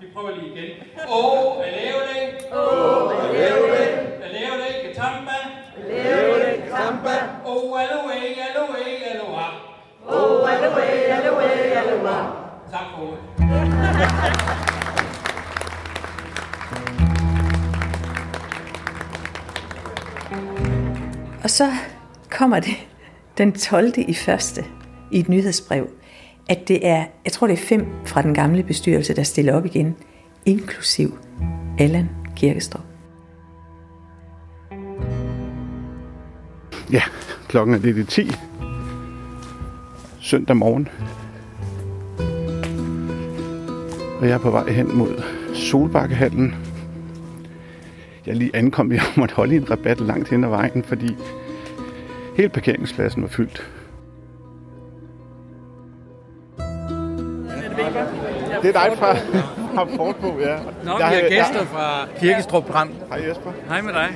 Vi prøver lige igen. O, alevle. O, alevle. Alevle, katamba. Alevle, katamba. O, aloe, aloe, aloha. O, aloe, aloe, aloha. Tak for ordet. Og så kommer det den 12. i første i et nyhedsbrev, at det er, jeg tror det er fem fra den gamle bestyrelse, der stiller op igen, inklusiv Allan Kirkestrup. Ja, klokken er lidt i 10. Søndag morgen. Og jeg er på vej hen mod Solbakkehallen. Jeg er lige ankommet, jeg måtte holde i en rabat langt hen ad vejen, fordi hele parkeringspladsen var fyldt. Det er dig fra, fra Fortbo, ja. Nå, vi har gæster fra Kirkestrup Bram. Hej Jesper. Hej med dig.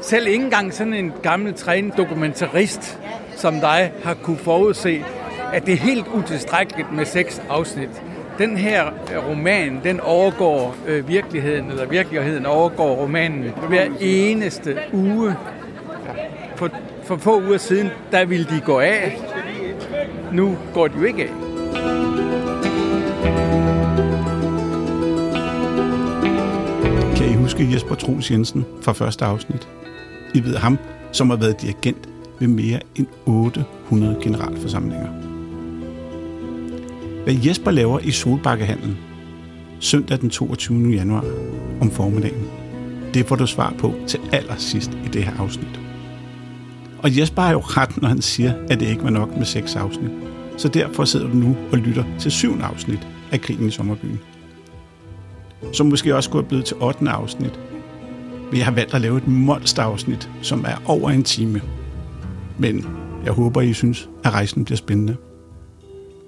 Selv ikke engang sådan en gammel trænet dokumentarist som dig har kunne forudse, at det er helt utilstrækkeligt med seks afsnit. Den her øh, roman, den overgår øh, virkeligheden, eller virkeligheden overgår romanen hver eneste uge. For, for få uger siden, der ville de gå af. Nu går de jo ikke af. Huske Jesper Troels Jensen fra første afsnit? I ved ham, som har været dirigent ved mere end 800 generalforsamlinger. Hvad Jesper laver i Solbakkehandlen søndag den 22. januar om formiddagen, det får du svar på til allersidst i det her afsnit. Og Jesper har jo ret, når han siger, at det ikke var nok med seks afsnit. Så derfor sidder du nu og lytter til syvende afsnit af Krigen i Sommerbyen. Som måske også kunne have blevet til 8. afsnit. Men jeg har valgt at lave et monsterafsnit, som er over en time. Men jeg håber, I synes, at rejsen bliver spændende.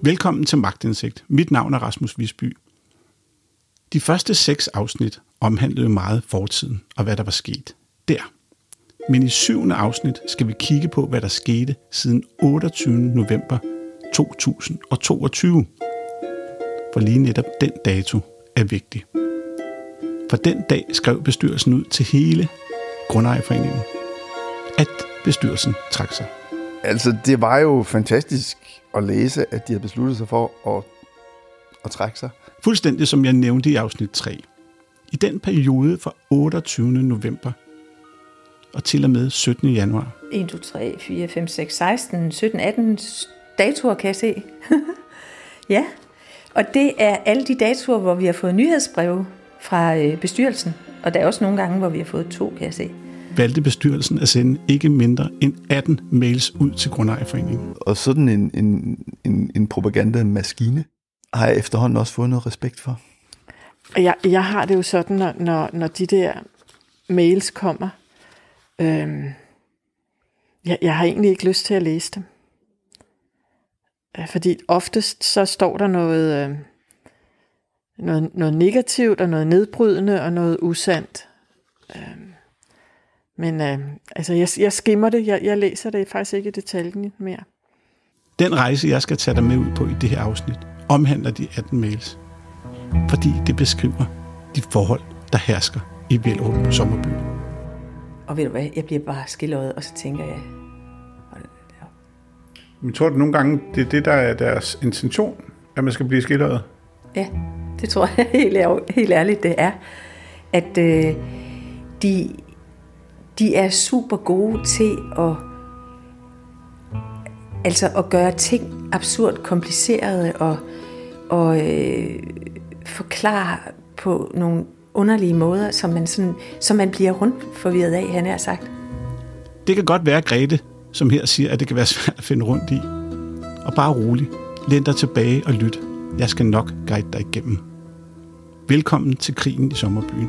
Velkommen til Magtindsigt. Mit navn er Rasmus Visby. De første seks afsnit omhandlede meget fortiden og hvad der var sket der. Men i syvende afsnit skal vi kigge på, hvad der skete siden 28. november 2022. For lige netop den dato er vigtig. For den dag skrev bestyrelsen ud til hele Grundejerforeningen, at bestyrelsen trak sig. Altså, det var jo fantastisk at læse, at de har besluttet sig for at, at trække sig. Fuldstændig som jeg nævnte i afsnit 3. I den periode fra 28. november og til og med 17. januar. 1, 2, 3, 4, 5, 6, 16, 17, 18 datoer, kan jeg se. ja, og det er alle de datoer, hvor vi har fået nyhedsbreve fra øh, bestyrelsen. Og der er også nogle gange, hvor vi har fået to, kan jeg se. Valgte bestyrelsen at sende ikke mindre end 18 mails ud til Grundejerforeningen. Og sådan en, en, en, en propagandamaskine har jeg efterhånden også fået noget respekt for. Jeg, jeg har det jo sådan, når, når, når de der mails kommer, øhm, jeg, jeg har egentlig ikke lyst til at læse dem. Fordi oftest så står der noget, øh, noget, noget negativt og noget nedbrydende og noget usandt. Øh, men øh, altså, jeg, jeg skimmer det. Jeg, jeg læser det faktisk ikke i detaljen mere. Den rejse, jeg skal tage dig med ud på i det her afsnit, omhandler de 18 mails. Fordi det beskriver de forhold, der hersker i Vellerup Sommerby. Og ved du hvad, jeg bliver bare skilleret, og så tænker jeg, Men tror du nogle gange, det er det, der er deres intention, at man skal blive skildret? Ja, det tror jeg helt, ær- helt ærligt, det er. At øh, de, de er super gode til at, altså at gøre ting absurd komplicerede og, og øh, forklare på nogle underlige måder, som man, sådan, som man bliver rundt forvirret af, han har sagt. Det kan godt være, Grete, som her siger, at det kan være svært at finde rundt i. Og bare rolig. Læn dig tilbage og lyt. Jeg skal nok guide dig igennem. Velkommen til krigen i sommerbyen.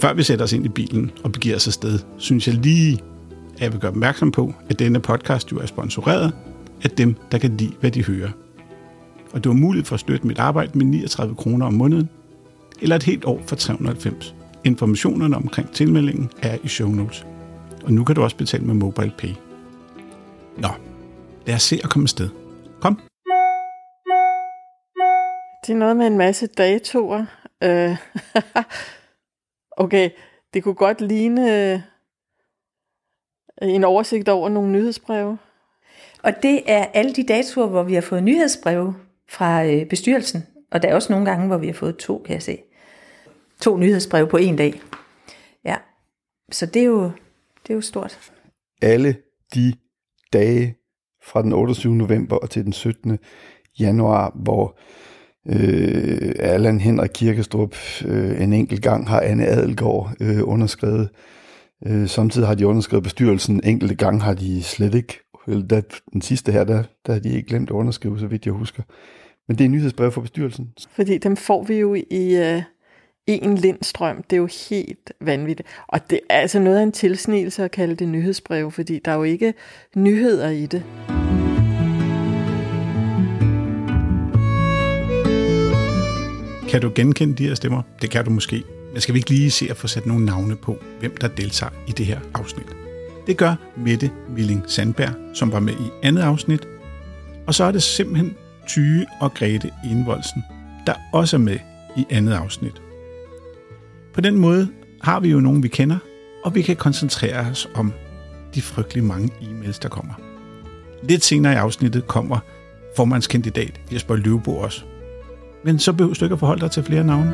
Før vi sætter os ind i bilen og begiver os afsted, synes jeg lige, at jeg vil gøre opmærksom på, at denne podcast jo er sponsoreret af dem, der kan lide, hvad de hører. Og det var muligt for at støtte mit arbejde med 39 kroner om måneden, eller et helt år for 390. Informationerne omkring tilmeldingen er i show notes. Og nu kan du også betale med MobilePay. Nå, lad os se at komme afsted. Kom. Det er noget med en masse datoer. Øh, okay, det kunne godt ligne øh, en oversigt over nogle nyhedsbreve. Og det er alle de datoer, hvor vi har fået nyhedsbreve fra øh, bestyrelsen. Og der er også nogle gange, hvor vi har fået to, kan jeg se. To nyhedsbreve på en dag. Ja, så det er jo, det er jo stort. Alle de dage fra den 28. november og til den 17. januar, hvor øh, Allan Henrik Kirkestrup øh, en enkelt gang har Anne Adelgaard øh, underskrevet. Øh, samtidig har de underskrevet bestyrelsen. Enkelte gang har de slet ikke. Der, den sidste her, der, der har de ikke glemt at underskrive, så vidt jeg husker. Men det er nyhedsbrev fra bestyrelsen. Fordi dem får vi jo i øh, en lindstrøm. Det er jo helt vanvittigt. Og det er altså noget af en tilsnigelse at kalde det nyhedsbrev, fordi der er jo ikke nyheder i det. Kan du genkende de her stemmer? Det kan du måske. Men skal vi ikke lige se at få sat nogle navne på, hvem der deltager i det her afsnit? Det gør Mette Willing Sandberg, som var med i andet afsnit. Og så er det simpelthen Tyge og Grete Envoldsen, der også er med i andet afsnit. På den måde har vi jo nogen, vi kender, og vi kan koncentrere os om de frygtelig mange e-mails, der kommer. Lidt senere i afsnittet kommer formandskandidat Jesper Løvbo også. Men så behøver du ikke at forholde dig til flere navne.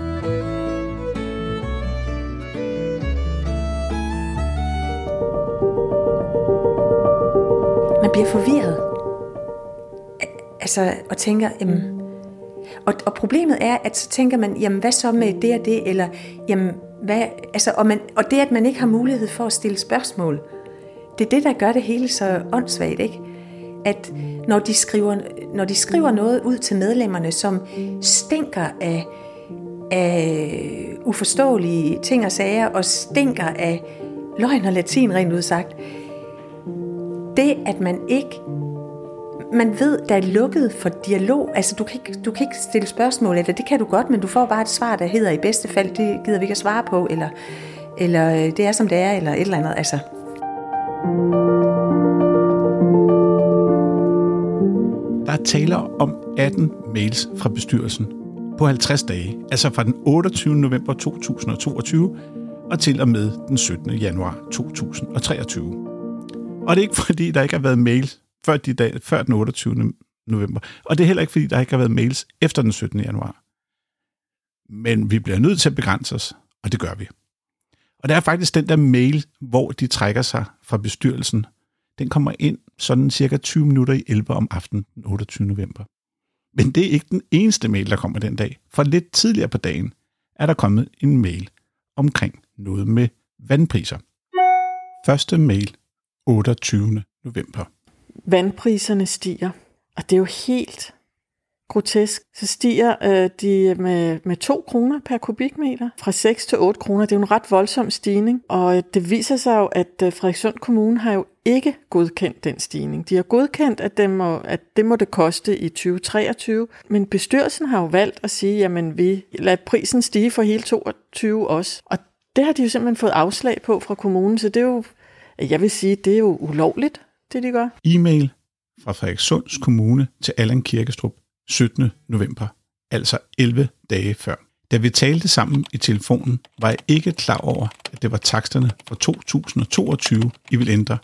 Man bliver forvirret. Altså, og tænker, jamen, og, og problemet er, at så tænker man, jamen hvad så med det og det, eller jamen, hvad, altså, og, man, og det, at man ikke har mulighed for at stille spørgsmål, det er det, der gør det hele så åndssvagt, ikke? At når de, skriver, når de skriver noget ud til medlemmerne, som stinker af, af uforståelige ting og sager, og stinker af løgn og latin, rent udsagt, det, at man ikke man ved, der er lukket for dialog. Altså, du kan, ikke, du kan ikke stille spørgsmål, eller det kan du godt, men du får bare et svar, der hedder i bedste fald, det gider vi ikke at svare på, eller, eller øh, det er som det er, eller et eller andet. Altså. Der er taler om 18 mails fra bestyrelsen på 50 dage, altså fra den 28. november 2022 og til og med den 17. januar 2023. Og det er ikke fordi, der ikke har været mails før, de dag, før den 28. november. Og det er heller ikke, fordi der ikke har været mails efter den 17. januar. Men vi bliver nødt til at begrænse os, og det gør vi. Og der er faktisk den der mail, hvor de trækker sig fra bestyrelsen. Den kommer ind sådan cirka 20 minutter i 11 om aftenen den 28. november. Men det er ikke den eneste mail, der kommer den dag. For lidt tidligere på dagen er der kommet en mail omkring noget med vandpriser. Første mail 28. november vandpriserne stiger, og det er jo helt grotesk. Så stiger øh, de med, med 2 kroner per kubikmeter, fra 6 til 8 kroner. Det er jo en ret voldsom stigning, og øh, det viser sig jo, at øh, Frederikssund Kommune har jo ikke godkendt den stigning. De har godkendt, at det må, at det, må det koste i 2023, men bestyrelsen har jo valgt at sige, jamen vi lader prisen stige for hele 22 også. Og det har de jo simpelthen fået afslag på fra kommunen, så det er jo, jeg vil sige, det er jo ulovligt det de gør. E-mail fra Frederikssunds Kommune til Allan Kirkestrup 17. november, altså 11 dage før. Da vi talte sammen i telefonen, var jeg ikke klar over, at det var taksterne for 2022, I vil ændre.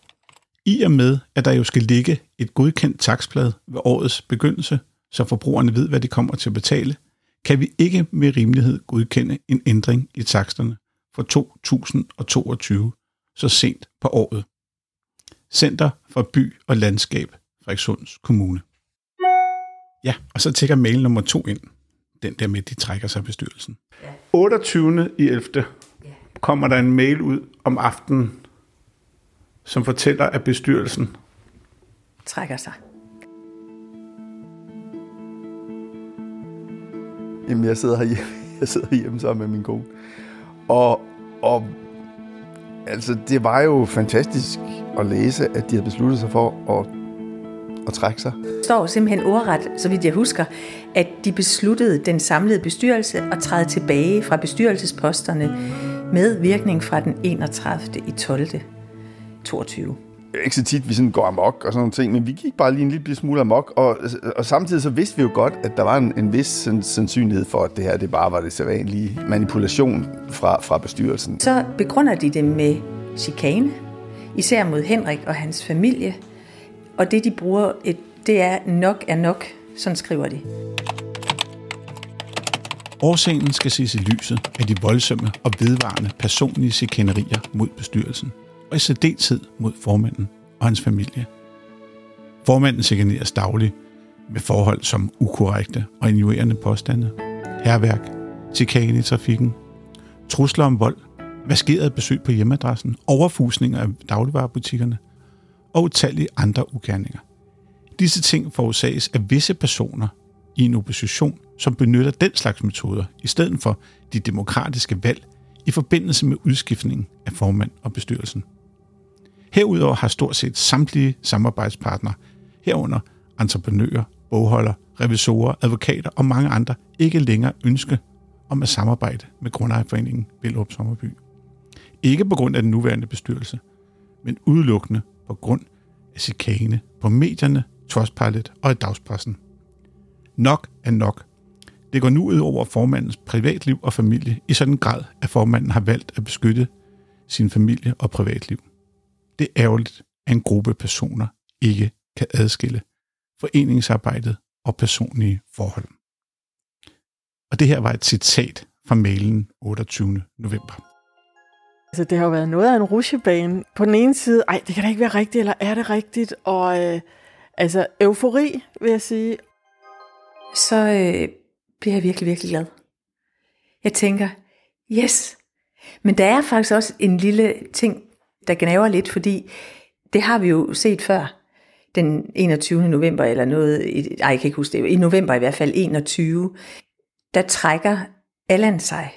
I og med, at der jo skal ligge et godkendt takstblad ved årets begyndelse, så forbrugerne ved, hvad de kommer til at betale, kan vi ikke med rimelighed godkende en ændring i taksterne for 2022 så sent på året. Center for By og Landskab, Frederikssunds Kommune. Ja, og så tækker mail nummer to ind. Den der med, de trækker sig bestyrelsen. Ja. 28. i 11. Ja. kommer der en mail ud om aftenen, som fortæller, at bestyrelsen trækker sig. Jamen, jeg sidder her jeg sidder hjemme sammen med min kone. Og, og altså, det var jo fantastisk at læse, at de havde besluttet sig for at, at trække sig. Det står simpelthen ordret, så vidt jeg husker, at de besluttede den samlede bestyrelse at træde tilbage fra bestyrelsesposterne med virkning fra den 31. i 12. 22 ikke så tit, vi sådan går amok og sådan nogle ting, men vi gik bare lige en lille smule amok, og, og samtidig så vidste vi jo godt, at der var en, en vis sandsynlighed for, at det her det bare var det sædvanlige manipulation fra, fra bestyrelsen. Så begrunder de det med chikane, især mod Henrik og hans familie, og det de bruger, et, det er nok er nok, sådan skriver de. Årsagen skal ses i lyset af de voldsomme og vedvarende personlige chikanerier mod bestyrelsen, og i særdeleshed mod formanden og hans familie. Formanden chikaneres dagligt med forhold som ukorrekte og injurerende påstande, herværk, chikane i trafikken, trusler om vold, maskeret besøg på hjemmeadressen, overfusninger af dagligvarerbutikkerne og utallige andre ugerninger. Disse ting forårsages af visse personer i en opposition, som benytter den slags metoder i stedet for de demokratiske valg i forbindelse med udskiftningen af formand og bestyrelsen. Herudover har stort set samtlige samarbejdspartnere, herunder entreprenører, bogholder, revisorer, advokater og mange andre, ikke længere ønske om at samarbejde med Grundejerforeningen Vildrup Sommerby. Ikke på grund af den nuværende bestyrelse, men udelukkende på grund af chikane på medierne, Trustpilot og i dagspressen. Nok er nok. Det går nu ud over formandens privatliv og familie i sådan en grad, at formanden har valgt at beskytte sin familie og privatliv. Det er ærgerligt, at en gruppe personer ikke kan adskille foreningsarbejdet og personlige forhold. Og det her var et citat fra mailen 28. november. Altså, det har jo været noget af en rushebane. På den ene side, ej, det kan da ikke være rigtigt, eller er det rigtigt? Og øh, altså, eufori, vil jeg sige. Så øh, bliver jeg virkelig, virkelig glad. Jeg tænker, yes. Men der er faktisk også en lille ting, der gnaver lidt, fordi det har vi jo set før. Den 21. november eller noget, ej, jeg kan ikke huske det, i november i hvert fald 21, der trækker Allan sig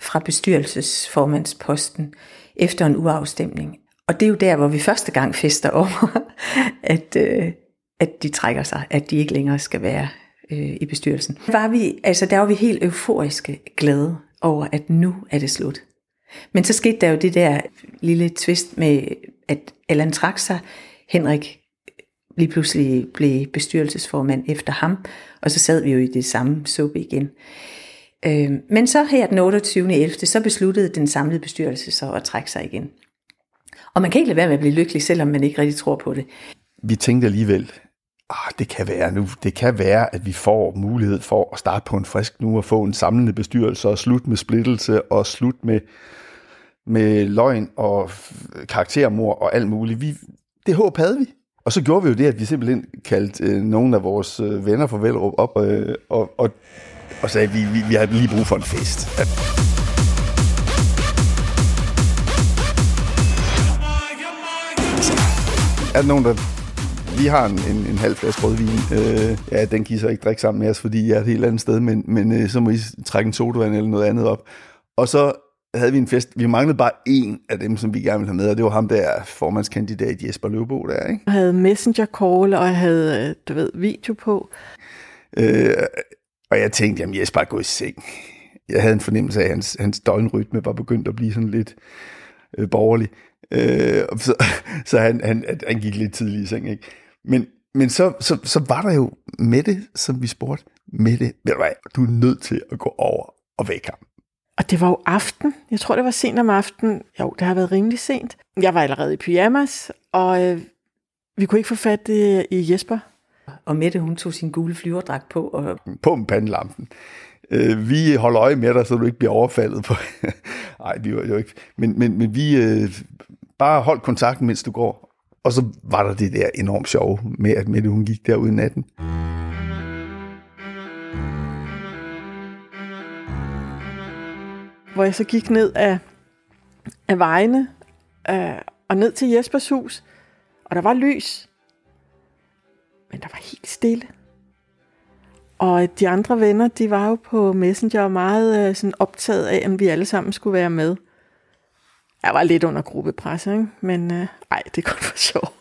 fra bestyrelsesformandsposten efter en uafstemning. Og det er jo der, hvor vi første gang fester over, at, øh, at de trækker sig, at de ikke længere skal være øh, i bestyrelsen. Var vi, altså der var vi helt euforiske glade over, at nu er det slut. Men så skete der jo det der lille twist med, at Allan trak sig, Henrik lige pludselig blev bestyrelsesformand efter ham, og så sad vi jo i det samme suppe igen. Øh, men så her den 28.11., så besluttede den samlede bestyrelse så at trække sig igen. Og man kan ikke lade være med at blive lykkelig, selvom man ikke rigtig tror på det. Vi tænkte alligevel, ah, det kan være nu, det kan være, at vi får mulighed for at starte på en frisk nu og få en samlende bestyrelse og slut med splittelse og slut med, med løgn og karaktermor og alt muligt. Vi, det håb havde vi. Og så gjorde vi jo det, at vi simpelthen kaldte øh, nogle af vores øh, venner fra Vælrup op øh, og, og, og sagde, at vi, vi, vi har lige brug for en fest. At, er der nogen, der... Vi har en, en, en halv flaske rødvin. Øh, ja, den kan I så ikke drikke sammen med os, fordi jeg er et helt andet sted, men, men øh, så må I trække en sodavand eller noget andet op. Og så havde vi en fest. Vi manglede bare en af dem, som vi gerne ville have med, og det var ham der, formandskandidat Jesper Løvbo der, ikke? Jeg havde messenger call, og jeg havde, øh, du ved, video på. Øh, og jeg tænkte, jamen Jesper er gået i seng. Jeg havde en fornemmelse af, at hans, hans døgnrytme var begyndt at blive sådan lidt øh, borgerlig. Øh, så så han, han, han gik lidt tidligt i seng, ikke? Men, men så, så, så var der jo Mette, som vi spurgte. Mette, ved du hvad, du er nødt til at gå over og vække ham. Og det var jo aften. Jeg tror, det var sent om aftenen. Jo, det har været rimelig sent. Jeg var allerede i pyjamas, og øh, vi kunne ikke få fat i, i Jesper. Og Mette, hun tog sin gule flyverdragt på. Og... På med pandelampen. Øh, vi holder øje med dig, så du ikke bliver overfaldet på... Nej, vi var jo ikke... Men, men, men vi øh, bare hold kontakten, mens du går. Og så var der det der enormt sjov med, at Mette hun gik derud i natten. Hvor jeg så gik ned af, af vejene øh, og ned til Jespers hus. Og der var lys. Men der var helt stille. Og de andre venner, de var jo på Messenger meget øh, sådan optaget af, om vi alle sammen skulle være med. Jeg var lidt under gruppepres, ikke? men øh, ej, det er godt for sjov.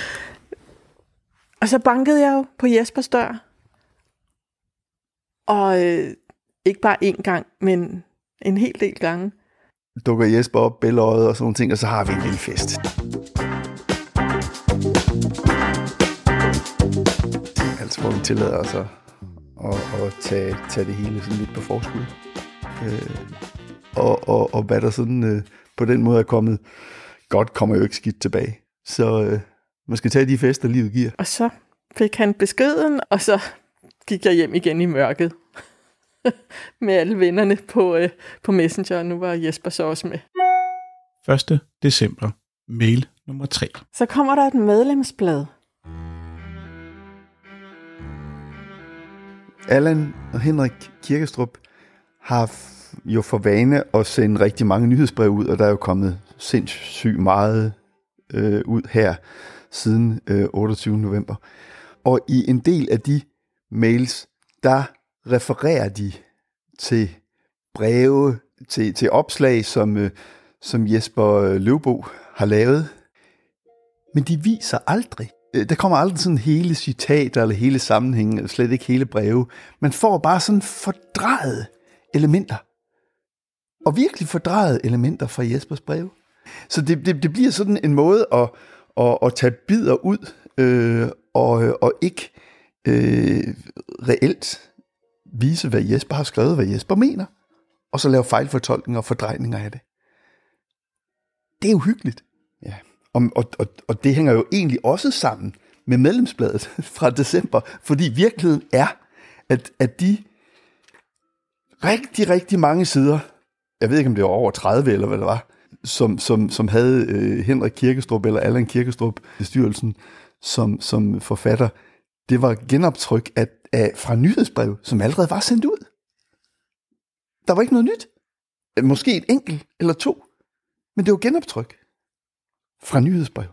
og så bankede jeg jo på Jespers dør. Og øh, ikke bare én gang, men en hel del gange. Dukker Jesper op, bæløjet og sådan nogle ting, og så har vi en lille fest. Altså, hvor vi tillader os at, at, at tage, tage det hele sådan lidt på forskud. Øh, og, og, og hvad der sådan øh, på den måde er kommet godt, kommer jo ikke skidt tilbage. Så øh, man skal tage de fester, livet giver. Og så fik han beskeden, og så gik jeg hjem igen i mørket. med alle vennerne på, øh, på Messenger, og nu var Jesper så også med. 1. december. Mail nummer 3. Så kommer der et medlemsblad. Allan og Henrik Kirkestrup har jo for vane at sende rigtig mange nyhedsbreve ud, og der er jo kommet sindssygt meget øh, ud her siden øh, 28. november. Og i en del af de mails, der refererer de til breve, til, til opslag, som, øh, som Jesper øh, Løvbo har lavet. Men de viser aldrig. Øh, der kommer aldrig sådan hele citater eller hele sammenhænge, slet ikke hele breve. Man får bare sådan fordrejet elementer. Og virkelig fordrejet elementer fra Jespers breve. Så det, det, det bliver sådan en måde at, at, at tage bidder ud, øh, og, og ikke øh, reelt vise, hvad Jesper har skrevet, hvad Jesper mener, og så lave fejlfortolkninger og fordrejninger af det. Det er jo hyggeligt. Ja. Og, og, og, og det hænger jo egentlig også sammen med medlemsbladet fra december, fordi virkeligheden er, at, at de rigtig, rigtig mange sider, jeg ved ikke om det var over 30 eller hvad det var, som, som, som havde øh, Henrik Kirkestrup eller Allan Kirkestrup, bestyrelsen, som, som forfatter, det var genoptryk af, af, fra nyhedsbrev, som allerede var sendt ud. Der var ikke noget nyt. Måske et enkelt eller to. Men det var genoptryk fra nyhedsbrev.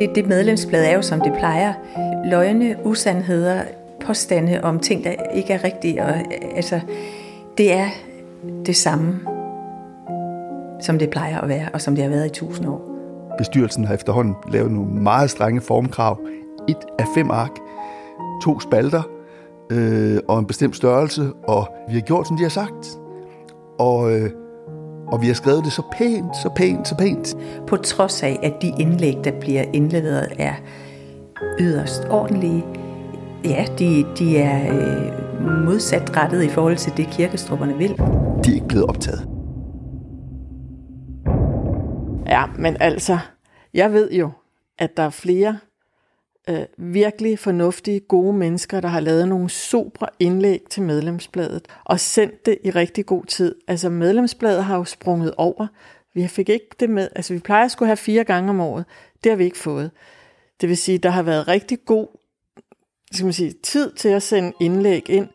Det, det medlemsblad er jo, som det plejer. Løgne, usandheder, påstande om ting, der ikke er rigtige. Og, altså, det er det samme, som det plejer at være, og som det har været i tusind år. Bestyrelsen har efterhånden lavet nogle meget strenge formkrav. Et af fem ark, to spalter øh, og en bestemt størrelse, og vi har gjort, som de har sagt. Og, øh, og vi har skrevet det så pænt, så pænt, så pænt. På trods af, at de indlæg, der bliver indleveret, er yderst ordentlige, Ja, de, de er øh, modsat rettet i forhold til det, kirkestrupperne vil. De er ikke blevet optaget. Ja, men altså, jeg ved jo, at der er flere øh, virkelig fornuftige, gode mennesker, der har lavet nogle super indlæg til medlemsbladet og sendt det i rigtig god tid. Altså medlemsbladet har jo sprunget over. Vi fik ikke det med, altså vi plejer at skulle have fire gange om året. Det har vi ikke fået. Det vil sige, der har været rigtig god skal man sige, tid til at sende indlæg ind.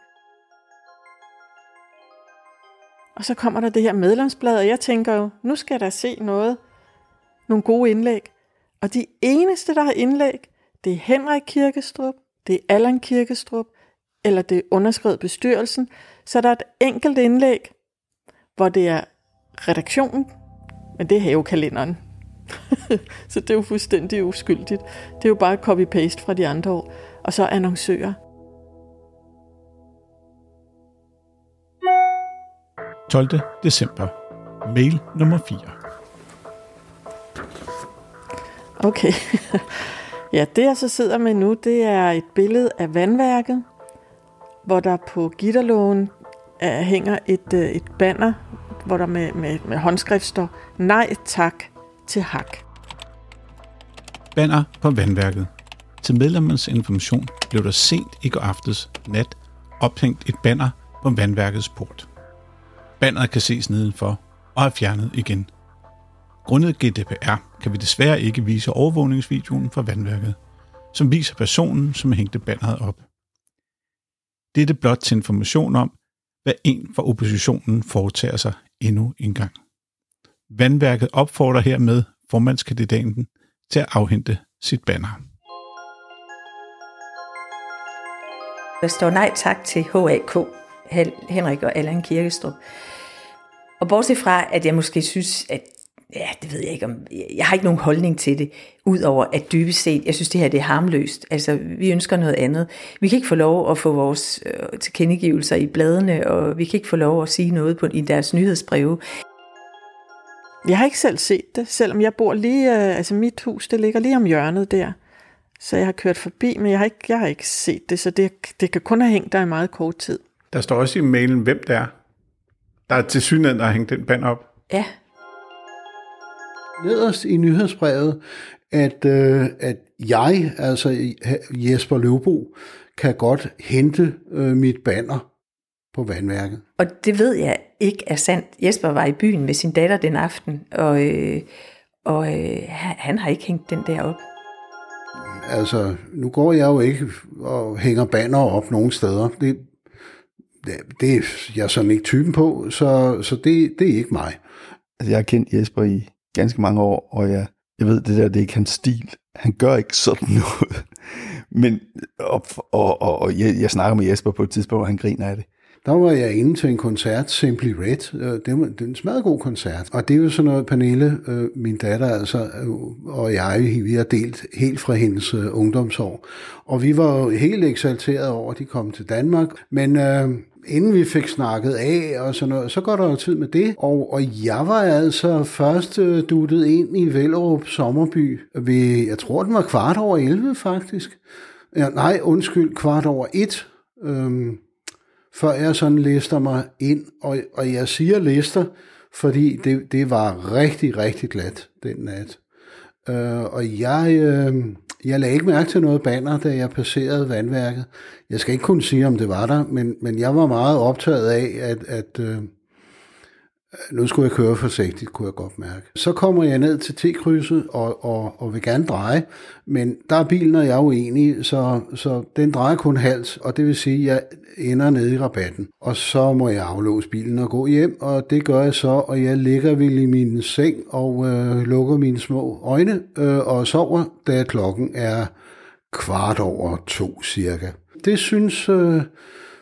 Og så kommer der det her medlemsblad, og jeg tænker jo, nu skal der se noget, nogle gode indlæg. Og de eneste, der har indlæg, det er Henrik Kirkestrup, det er Allan Kirkestrup, eller det er underskrevet bestyrelsen. Så der er et enkelt indlæg, hvor det er redaktionen, men det er havekalenderen. så det er jo fuldstændig uskyldigt. Det er jo bare copy-paste fra de andre år og så annoncører. – 12. december. Mail nummer 4. Okay. ja, det jeg så sidder med nu, det er et billede af vandværket, hvor der på gitterlågen er, hænger et, øh, et banner, hvor der med, med, med håndskrift står, nej tak til hak. Banner på vandværket. Til medlemmernes information blev der sent i går aftes nat ophængt et banner på vandværkets port. Banneret kan ses nedenfor og er fjernet igen. Grundet GDPR kan vi desværre ikke vise overvågningsvideoen fra vandværket, som viser personen, som hængte banneret op. Det er det blot til information om, hvad en fra oppositionen foretager sig endnu en gang. Vandværket opfordrer hermed formandskandidaten til at afhente sit banner. Der står nej tak til HAK, Henrik og Allan Kirkestrup. Og bortset fra, at jeg måske synes, at Ja, det ved jeg ikke om. Jeg har ikke nogen holdning til det, udover at dybest set, jeg synes det her det er harmløst. Altså, vi ønsker noget andet. Vi kan ikke få lov at få vores øh, tilkendegivelser i bladene, og vi kan ikke få lov at sige noget på, i deres nyhedsbreve. Jeg har ikke selv set det, selvom jeg bor lige, øh, altså mit hus, det ligger lige om hjørnet der. Så jeg har kørt forbi, men jeg har ikke, jeg har ikke set det, så det, det kan kun have hængt der i meget kort tid. Der står også i mailen, hvem det er. Der er til synligheden, der har hængt den band op. Ja, nederst i nyhedsbrevet, at, øh, at jeg, altså Jesper Løvbo, kan godt hente øh, mit banner på vandværket. og det ved jeg ikke er sandt. Jesper var i byen med sin datter den aften, og, øh, og øh, han han har ikke hængt den der op. Altså, nu går jeg jo ikke og hænger banner op nogen steder. Det, det, det er jeg sådan ikke typen på, så, så det, det er ikke mig. Altså, jeg har kendt Jesper i ganske mange år, og jeg, jeg ved, det der, det er ikke hans stil. Han gør ikke sådan noget. Men, og, og, og, og jeg, jeg snakker med Jesper på et tidspunkt, og han griner af det. Der var jeg inde til en koncert, Simply Red. Øh, det var, det var en smadret god koncert. Og det er jo sådan noget, Pernille, øh, min datter altså, øh, og jeg, vi har delt helt fra hendes ungdomsår. Og vi var jo helt eksalterede over, at de kom til Danmark. Men øh, inden vi fik snakket af og sådan noget, så går der jo tid med det. Og, og jeg var altså først øh, duttet ind i Vellerup Sommerby ved, jeg tror den var kvart over 11 faktisk. Ja, nej, undskyld, kvart over 1. Øhm, før jeg sådan lister mig ind, og, og jeg siger lister, fordi det, det var rigtig, rigtig glat den nat. Øh, og jeg, øh, jeg lagde ikke mærke til noget banner, da jeg passerede vandværket. Jeg skal ikke kunne sige, om det var der, men, men jeg var meget optaget af, at, at øh, nu skulle jeg køre forsigtigt, kunne jeg godt mærke. Så kommer jeg ned til T-krydset og, og, og vil gerne dreje, men der er bilen og jeg er uenig, så, så den drejer kun halvt, og det vil sige, at jeg ender nede i rabatten. Og så må jeg aflåse bilen og gå hjem, og det gør jeg så, og jeg ligger vel i min seng og øh, lukker mine små øjne øh, og sover, da klokken er kvart over to cirka. Det synes øh,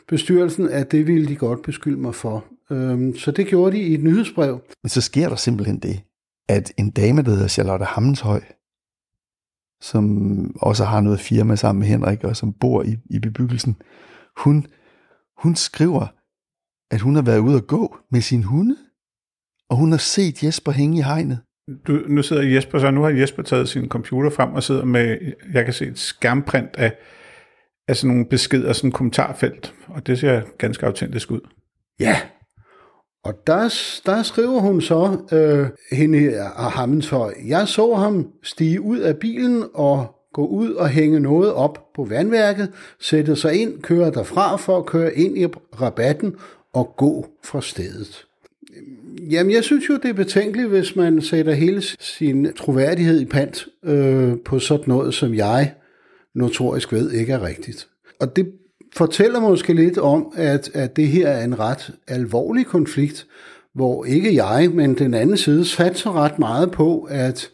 bestyrelsen, at det ville de godt beskylde mig for. Øhm, så det gjorde de i et nyhedsbrev. Men så sker der simpelthen det, at en dame, der hedder Charlotte Hammenshøj, som også har noget firma sammen med Henrik, og som bor i, i bebyggelsen, hun, hun skriver, at hun har været ude at gå med sin hunde, og hun har set Jesper hænge i hegnet. Du, nu sidder Jesper, så nu har Jesper taget sin computer frem og sidder med, jeg kan se et skærmprint af, af sådan nogle beskeder, sådan en kommentarfelt, og det ser ganske autentisk ud. Ja, og der, der skriver hun så, øh, hende af Hammenshøj, jeg så ham stige ud af bilen og gå ud og hænge noget op på vandværket, sætte sig ind, køre derfra for at køre ind i rabatten og gå fra stedet. Jamen, jeg synes jo, det er betænkeligt, hvis man sætter hele sin troværdighed i pant øh, på sådan noget, som jeg notorisk ved ikke er rigtigt. Og det fortæller måske lidt om, at, at det her er en ret alvorlig konflikt, hvor ikke jeg, men den anden side satser ret meget på, at,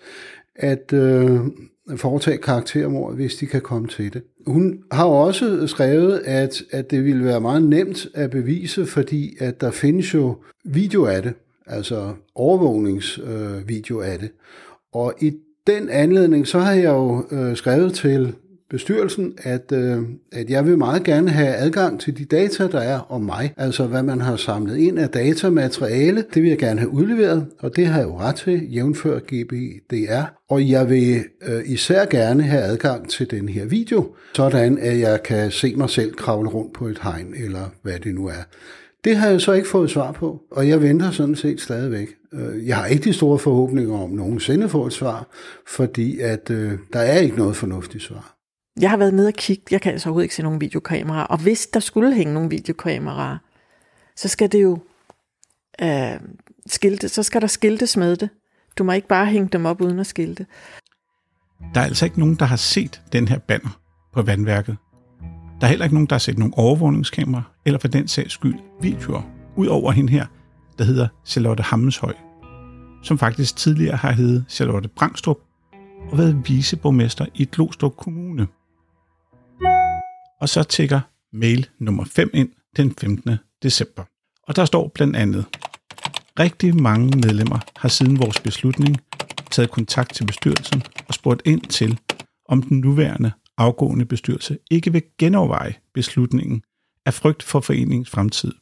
at øh, foretage karaktermord, hvis de kan komme til det. Hun har også skrevet, at, at det ville være meget nemt at bevise, fordi at der findes jo video af det, altså overvågningsvideo øh, af det. Og i den anledning, så har jeg jo øh, skrevet til bestyrelsen, at, øh, at jeg vil meget gerne have adgang til de data, der er om mig. Altså hvad man har samlet ind af datamateriale, det vil jeg gerne have udleveret, og det har jeg jo ret til, jævnfør GBDR. Og jeg vil øh, især gerne have adgang til den her video, sådan at jeg kan se mig selv kravle rundt på et hegn, eller hvad det nu er. Det har jeg så ikke fået svar på, og jeg venter sådan set stadigvæk. Øh, jeg har ikke de store forhåbninger om nogensinde at få et svar, fordi at øh, der er ikke noget fornuftigt svar. Jeg har været nede og kigge, jeg kan altså overhovedet ikke se nogen videokameraer, og hvis der skulle hænge nogle videokameraer, så skal det jo øh, skilte, så skal der skiltes med det. Du må ikke bare hænge dem op uden at skilte. Der er altså ikke nogen, der har set den her banner på vandværket. Der er heller ikke nogen, der har set nogen overvågningskameraer, eller for den sags skyld videoer, ud over hende her, der hedder Charlotte Hammenshøj, som faktisk tidligere har heddet Charlotte Brangstrup og været viceborgmester i Glostrup Kommune. Og så tækker mail nummer 5 ind den 15. december. Og der står blandt andet, Rigtig mange medlemmer har siden vores beslutning taget kontakt til bestyrelsen og spurgt ind til, om den nuværende afgående bestyrelse ikke vil genoverveje beslutningen af frygt for foreningens fremtid.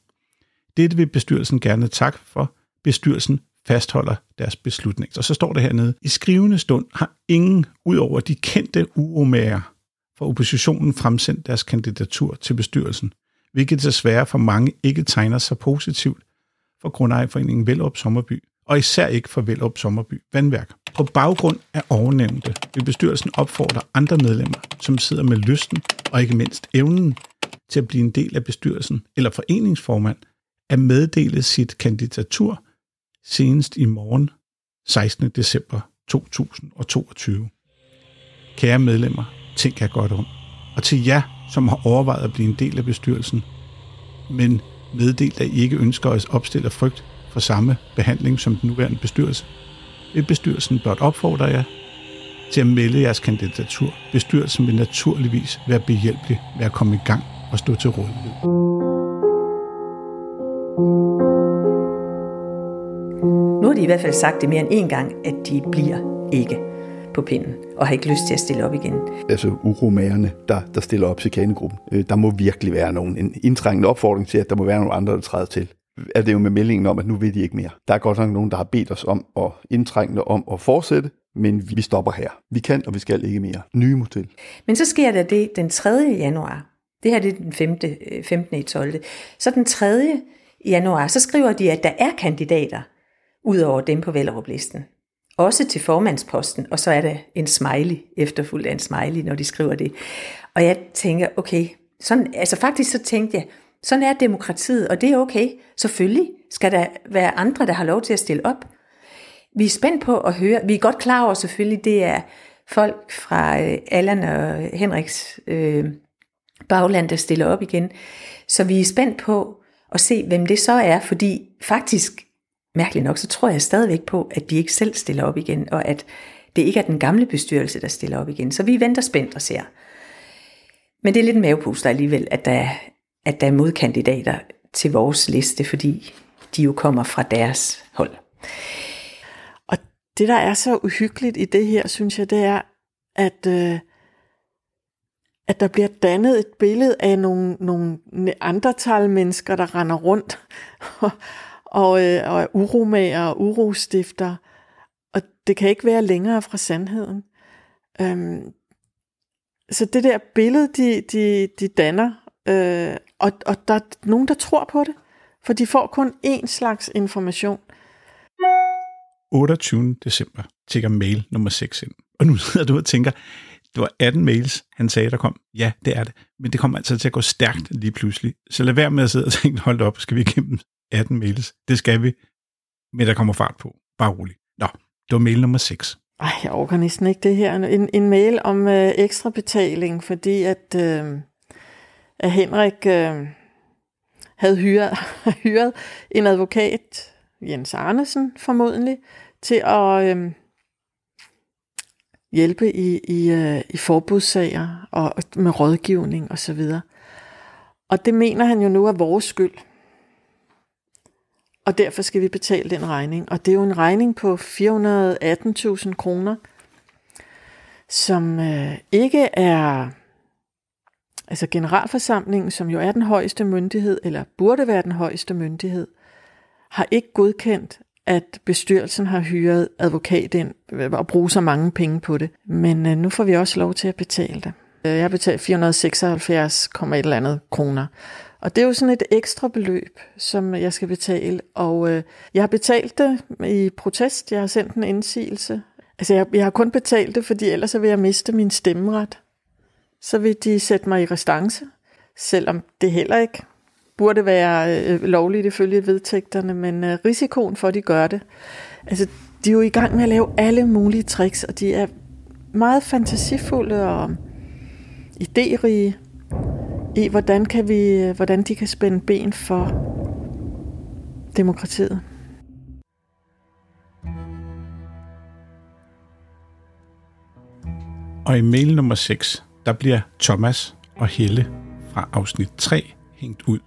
Dette vil bestyrelsen gerne tak for. Bestyrelsen fastholder deres beslutning. Og så står der hernede, i skrivende stund har ingen, ud over de kendte uromager for oppositionen, fremsendt deres kandidatur til bestyrelsen, hvilket desværre for mange ikke tegner sig positivt for Grundejerforeningen Velop Sommerby, og især ikke for Velop Sommerby Vandværk. På baggrund af ovennævnte vil bestyrelsen opfordre andre medlemmer, som sidder med lysten og ikke mindst evnen til at blive en del af bestyrelsen eller foreningsformand, at meddele sit kandidatur senest i morgen 16. december 2022. Kære medlemmer, tænk jeg godt om. Og til jer, som har overvejet at blive en del af bestyrelsen, men meddelt, at I ikke ønsker at opstille frygt for samme behandling som den nuværende bestyrelse, vil bestyrelsen blot opfordre jer til at melde jeres kandidatur. Bestyrelsen vil naturligvis være behjælpelig med at komme i gang og stå til rådighed. Nu har de i hvert fald sagt det mere end én gang, at de bliver ikke på pinden, og har ikke lyst til at stille op igen. Altså uromagerne, der, der stiller op til kanegruppen. Øh, der må virkelig være nogen, en indtrængende opfordring til, at der må være nogle andre, der træder til. Er det jo med meldingen om, at nu vil de ikke mere. Der er godt nok nogen, der har bedt os om at indtrængende om at fortsætte, men vi stopper her. Vi kan, og vi skal ikke mere. Nye model. Men så sker der det den 3. januar. Det her det er den 5. 15. i 12. Så den 3. januar, så skriver de, at der er kandidater, ud over dem på Vellerup-listen. Også til formandsposten, og så er der en smiley, efterfulgt af en smiley, når de skriver det. Og jeg tænker, okay, sådan, altså faktisk så tænkte jeg, sådan er demokratiet, og det er okay. Selvfølgelig skal der være andre, der har lov til at stille op. Vi er spændt på at høre, vi er godt klar over selvfølgelig, det er folk fra øh, Allan og Henriks øh, bagland, der stiller op igen. Så vi er spændt på at se, hvem det så er, fordi faktisk, mærkeligt nok, så tror jeg stadigvæk på, at de ikke selv stiller op igen, og at det ikke er den gamle bestyrelse, der stiller op igen. Så vi venter spændt og ser. Men det er lidt en mavepuster alligevel, at der, at der er modkandidater til vores liste, fordi de jo kommer fra deres hold. Og det, der er så uhyggeligt i det her, synes jeg, det er, at, øh, at der bliver dannet et billede af nogle, nogle andre mennesker, der render rundt og, og, øh, og er uromager og urostifter. Og det kan ikke være længere fra sandheden. Øhm, så det der billede, de, de, de danner, øh, og, og der er nogen, der tror på det, for de får kun én slags information. 28. december tjekker mail nummer 6 ind. Og nu sidder du og tænker, det var 18 mails, han sagde, der kom. Ja, det er det. Men det kommer altså til at gå stærkt lige pludselig. Så lad være med at sidde og tænke, hold op, skal vi igennem 18 mails? Det skal vi. Men der kommer fart på. Bare rolig. Nå, det var mail nummer 6. Ej, jeg overgår næsten ikke det her. En, en mail om øh, ekstra betaling, fordi at, øh, at Henrik øh, havde hyret, hyret en advokat, Jens Arnesen formodentlig, til at øh, hjælpe i, i, øh, i forbudssager og med rådgivning osv. Og, og det mener han jo nu er vores skyld. Og derfor skal vi betale den regning. Og det er jo en regning på 418.000 kroner, som øh, ikke er altså generalforsamlingen, som jo er den højeste myndighed, eller burde være den højeste myndighed, har ikke godkendt, at bestyrelsen har hyret advokat ind øh, og bruge så mange penge på det. Men øh, nu får vi også lov til at betale det. Øh, jeg har betalt 476, et eller andet kroner. Og det er jo sådan et ekstra beløb, som jeg skal betale. Og øh, jeg har betalt det i protest. Jeg har sendt en indsigelse. Altså jeg, jeg har kun betalt det, fordi ellers så vil jeg miste min stemmeret. Så vil de sætte mig i restance, selvom det heller ikke burde være øh, lovligt ifølge vedtægterne, men øh, risikoen for, at de gør det. Altså, de er jo i gang med at lave alle mulige tricks, og de er meget fantasifulde og idérige i, hvordan, kan vi, hvordan de kan spænde ben for demokratiet. Og i mail nummer 6, der bliver Thomas og Helle fra afsnit 3 hængt ud.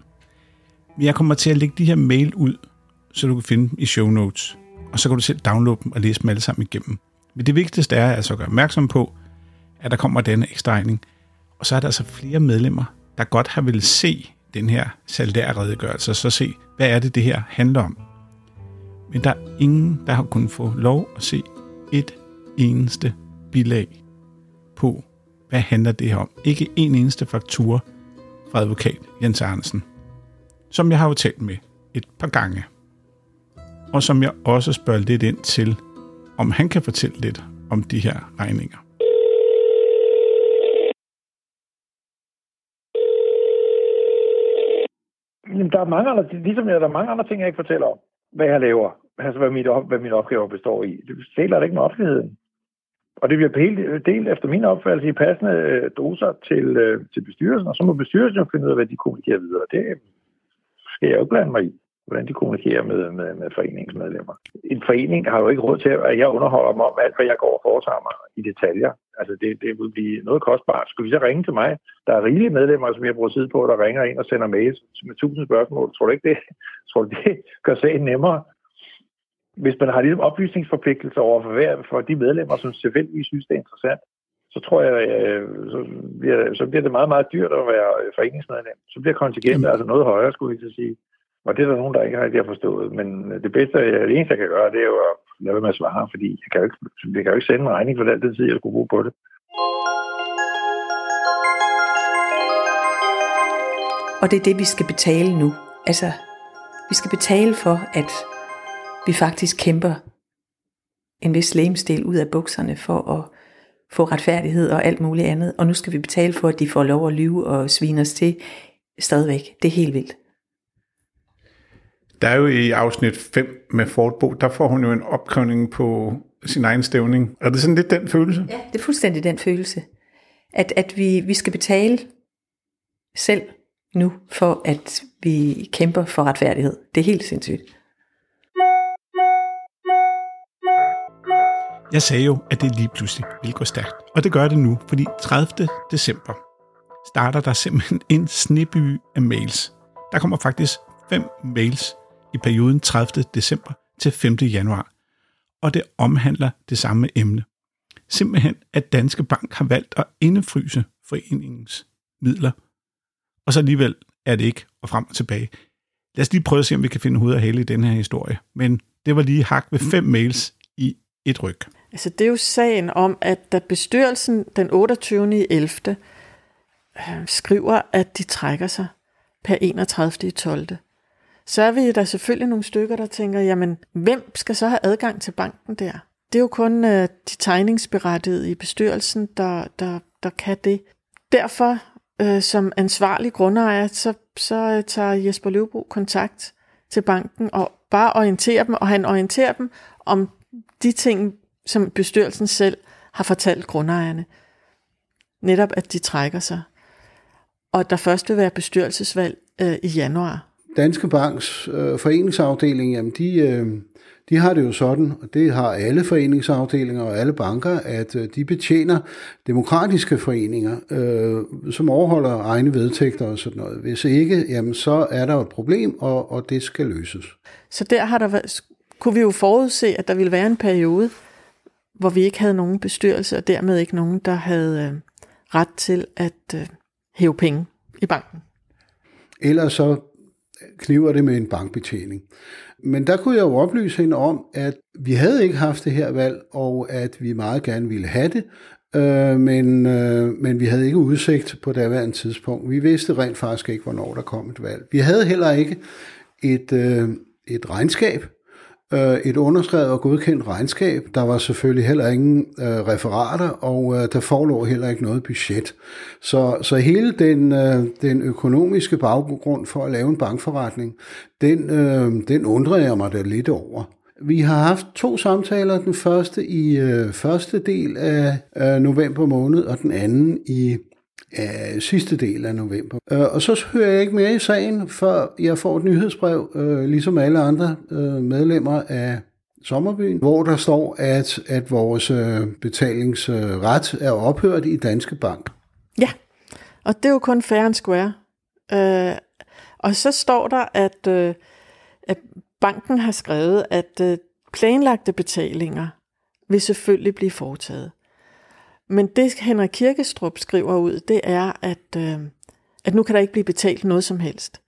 Men jeg kommer til at lægge de her mail ud så du kan finde dem i show notes. Og så kan du selv downloade dem og læse dem alle sammen igennem. Men det vigtigste er altså at gøre opmærksom på, at der kommer denne ekstra regning. Og så er der altså flere medlemmer, der godt har vil se den her salærredegørelse, og så se, hvad er det, det her handler om. Men der er ingen, der har kunnet få lov at se et eneste bilag på, hvad handler det her om. Ikke en eneste faktura fra advokat Jens Arnsen, som jeg har jo talt med et par gange. Og som jeg også spørger lidt ind til, om han kan fortælle lidt om de her regninger. Jamen, der er mange andre, ligesom jeg, der er mange andre ting, jeg ikke fortæller om, hvad jeg laver. Altså, hvad, mit, hvad mine opgaver består i. Det deler det ikke med offentligheden. Og det bliver delt, øh, delt efter min opfattelse i passende øh, doser til, øh, til bestyrelsen, og så må bestyrelsen jo finde ud af, hvad de kommunikerer videre. Det skal jeg jo ikke blande mig i, hvordan de kommunikerer med, med, med foreningsmedlemmer. En forening har jo ikke råd til, at jeg underholder mig om alt, hvad jeg går og foretager mig i detaljer. Altså, det, det vil blive noget kostbart. Skulle vi så ringe til mig? Der er rigelige medlemmer, som jeg bruger tid på, der ringer ind og sender mails med tusind spørgsmål. Tror du ikke det? Tror du, det gør sagen nemmere? hvis man har ligesom oplysningsforpligtelser over for, hver, for de medlemmer, som selvfølgelig synes, det er interessant, så tror jeg, øh, så bliver, så bliver det meget, meget dyrt at være foreningsmedlem. Så bliver kontingentet altså noget højere, skulle jeg sige. Og det er der nogen, der ikke rigtig har forstået. Men øh, det bedste, det eneste, jeg kan gøre, det er jo at lade være med at svare, fordi jeg kan jo ikke, jeg kan jo ikke sende en regning for den, den tid, jeg skulle bruge på det. Og det er det, vi skal betale nu. Altså, vi skal betale for, at vi faktisk kæmper en vis lægemstil ud af bukserne for at få retfærdighed og alt muligt andet. Og nu skal vi betale for, at de får lov at lyve og svine os til stadigvæk. Det er helt vildt. Der er jo i afsnit 5 med Fortbo, der får hun jo en opkrævning på sin egen stævning. Er det sådan lidt den følelse? Ja, det er fuldstændig den følelse. At, at vi, vi skal betale selv nu, for at vi kæmper for retfærdighed. Det er helt sindssygt. Jeg sagde jo, at det lige pludselig ville gå stærkt. Og det gør det nu, fordi 30. december starter der simpelthen en sneby af mails. Der kommer faktisk fem mails i perioden 30. december til 5. januar. Og det omhandler det samme emne. Simpelthen, at Danske Bank har valgt at indefryse foreningens midler. Og så alligevel er det ikke og frem og tilbage. Lad os lige prøve at se, om vi kan finde hovedet og hale i den her historie. Men det var lige hak ved fem mails i et ryg. Altså det er jo sagen om, at da bestyrelsen den 28. 11. Øh, skriver, at de trækker sig per 31. 12. Så er vi der selvfølgelig nogle stykker, der tænker, jamen hvem skal så have adgang til banken der? Det er jo kun øh, de tegningsberettigede i bestyrelsen, der, der, der kan det. Derfor, øh, som ansvarlig grundejer, så, så øh, tager Jesper Løvbro kontakt til banken og bare orienterer dem, og han orienterer dem om de ting, som bestyrelsen selv har fortalt grundejerne. Netop, at de trækker sig. Og der først vil være bestyrelsesvalg øh, i januar. Danske Banks øh, foreningsafdeling, jamen de, øh, de har det jo sådan, og det har alle foreningsafdelinger og alle banker, at øh, de betjener demokratiske foreninger, øh, som overholder egne vedtægter og sådan noget. Hvis ikke, jamen så er der et problem, og, og det skal løses. Så der har der været, kunne vi jo forudse, at der ville være en periode, hvor vi ikke havde nogen bestyrelse, og dermed ikke nogen, der havde øh, ret til at øh, hæve penge i banken. Ellers så kniver det med en bankbetjening. Men der kunne jeg jo oplyse hende om, at vi havde ikke haft det her valg, og at vi meget gerne ville have det, øh, men, øh, men vi havde ikke udsigt på daværende tidspunkt. Vi vidste rent faktisk ikke, hvornår der kom et valg. Vi havde heller ikke et, øh, et regnskab, øh, et underskrevet og godkendt regnskab. Der var selvfølgelig heller ingen øh, referater, og øh, der forelå heller ikke noget budget. Så, så hele den, øh, den økonomiske baggrund for at lave en bankforretning, den, øh, den undrer jeg mig da lidt over. Vi har haft to samtaler, den første i øh, første del af øh, november måned, og den anden i øh, sidste del af november. Øh, og så hører jeg ikke mere i sagen, før jeg får et nyhedsbrev, øh, ligesom alle andre øh, medlemmer af Sommerbyen, hvor der står, at, at vores øh, betalingsret er ophørt i Danske Bank. Ja, og det er jo kun fair and square. Øh, og så står der, at, øh, at banken har skrevet, at øh, planlagte betalinger vil selvfølgelig blive foretaget. Men det Henrik Kirkestrup skriver ud, det er, at, øh, at nu kan der ikke blive betalt noget som helst.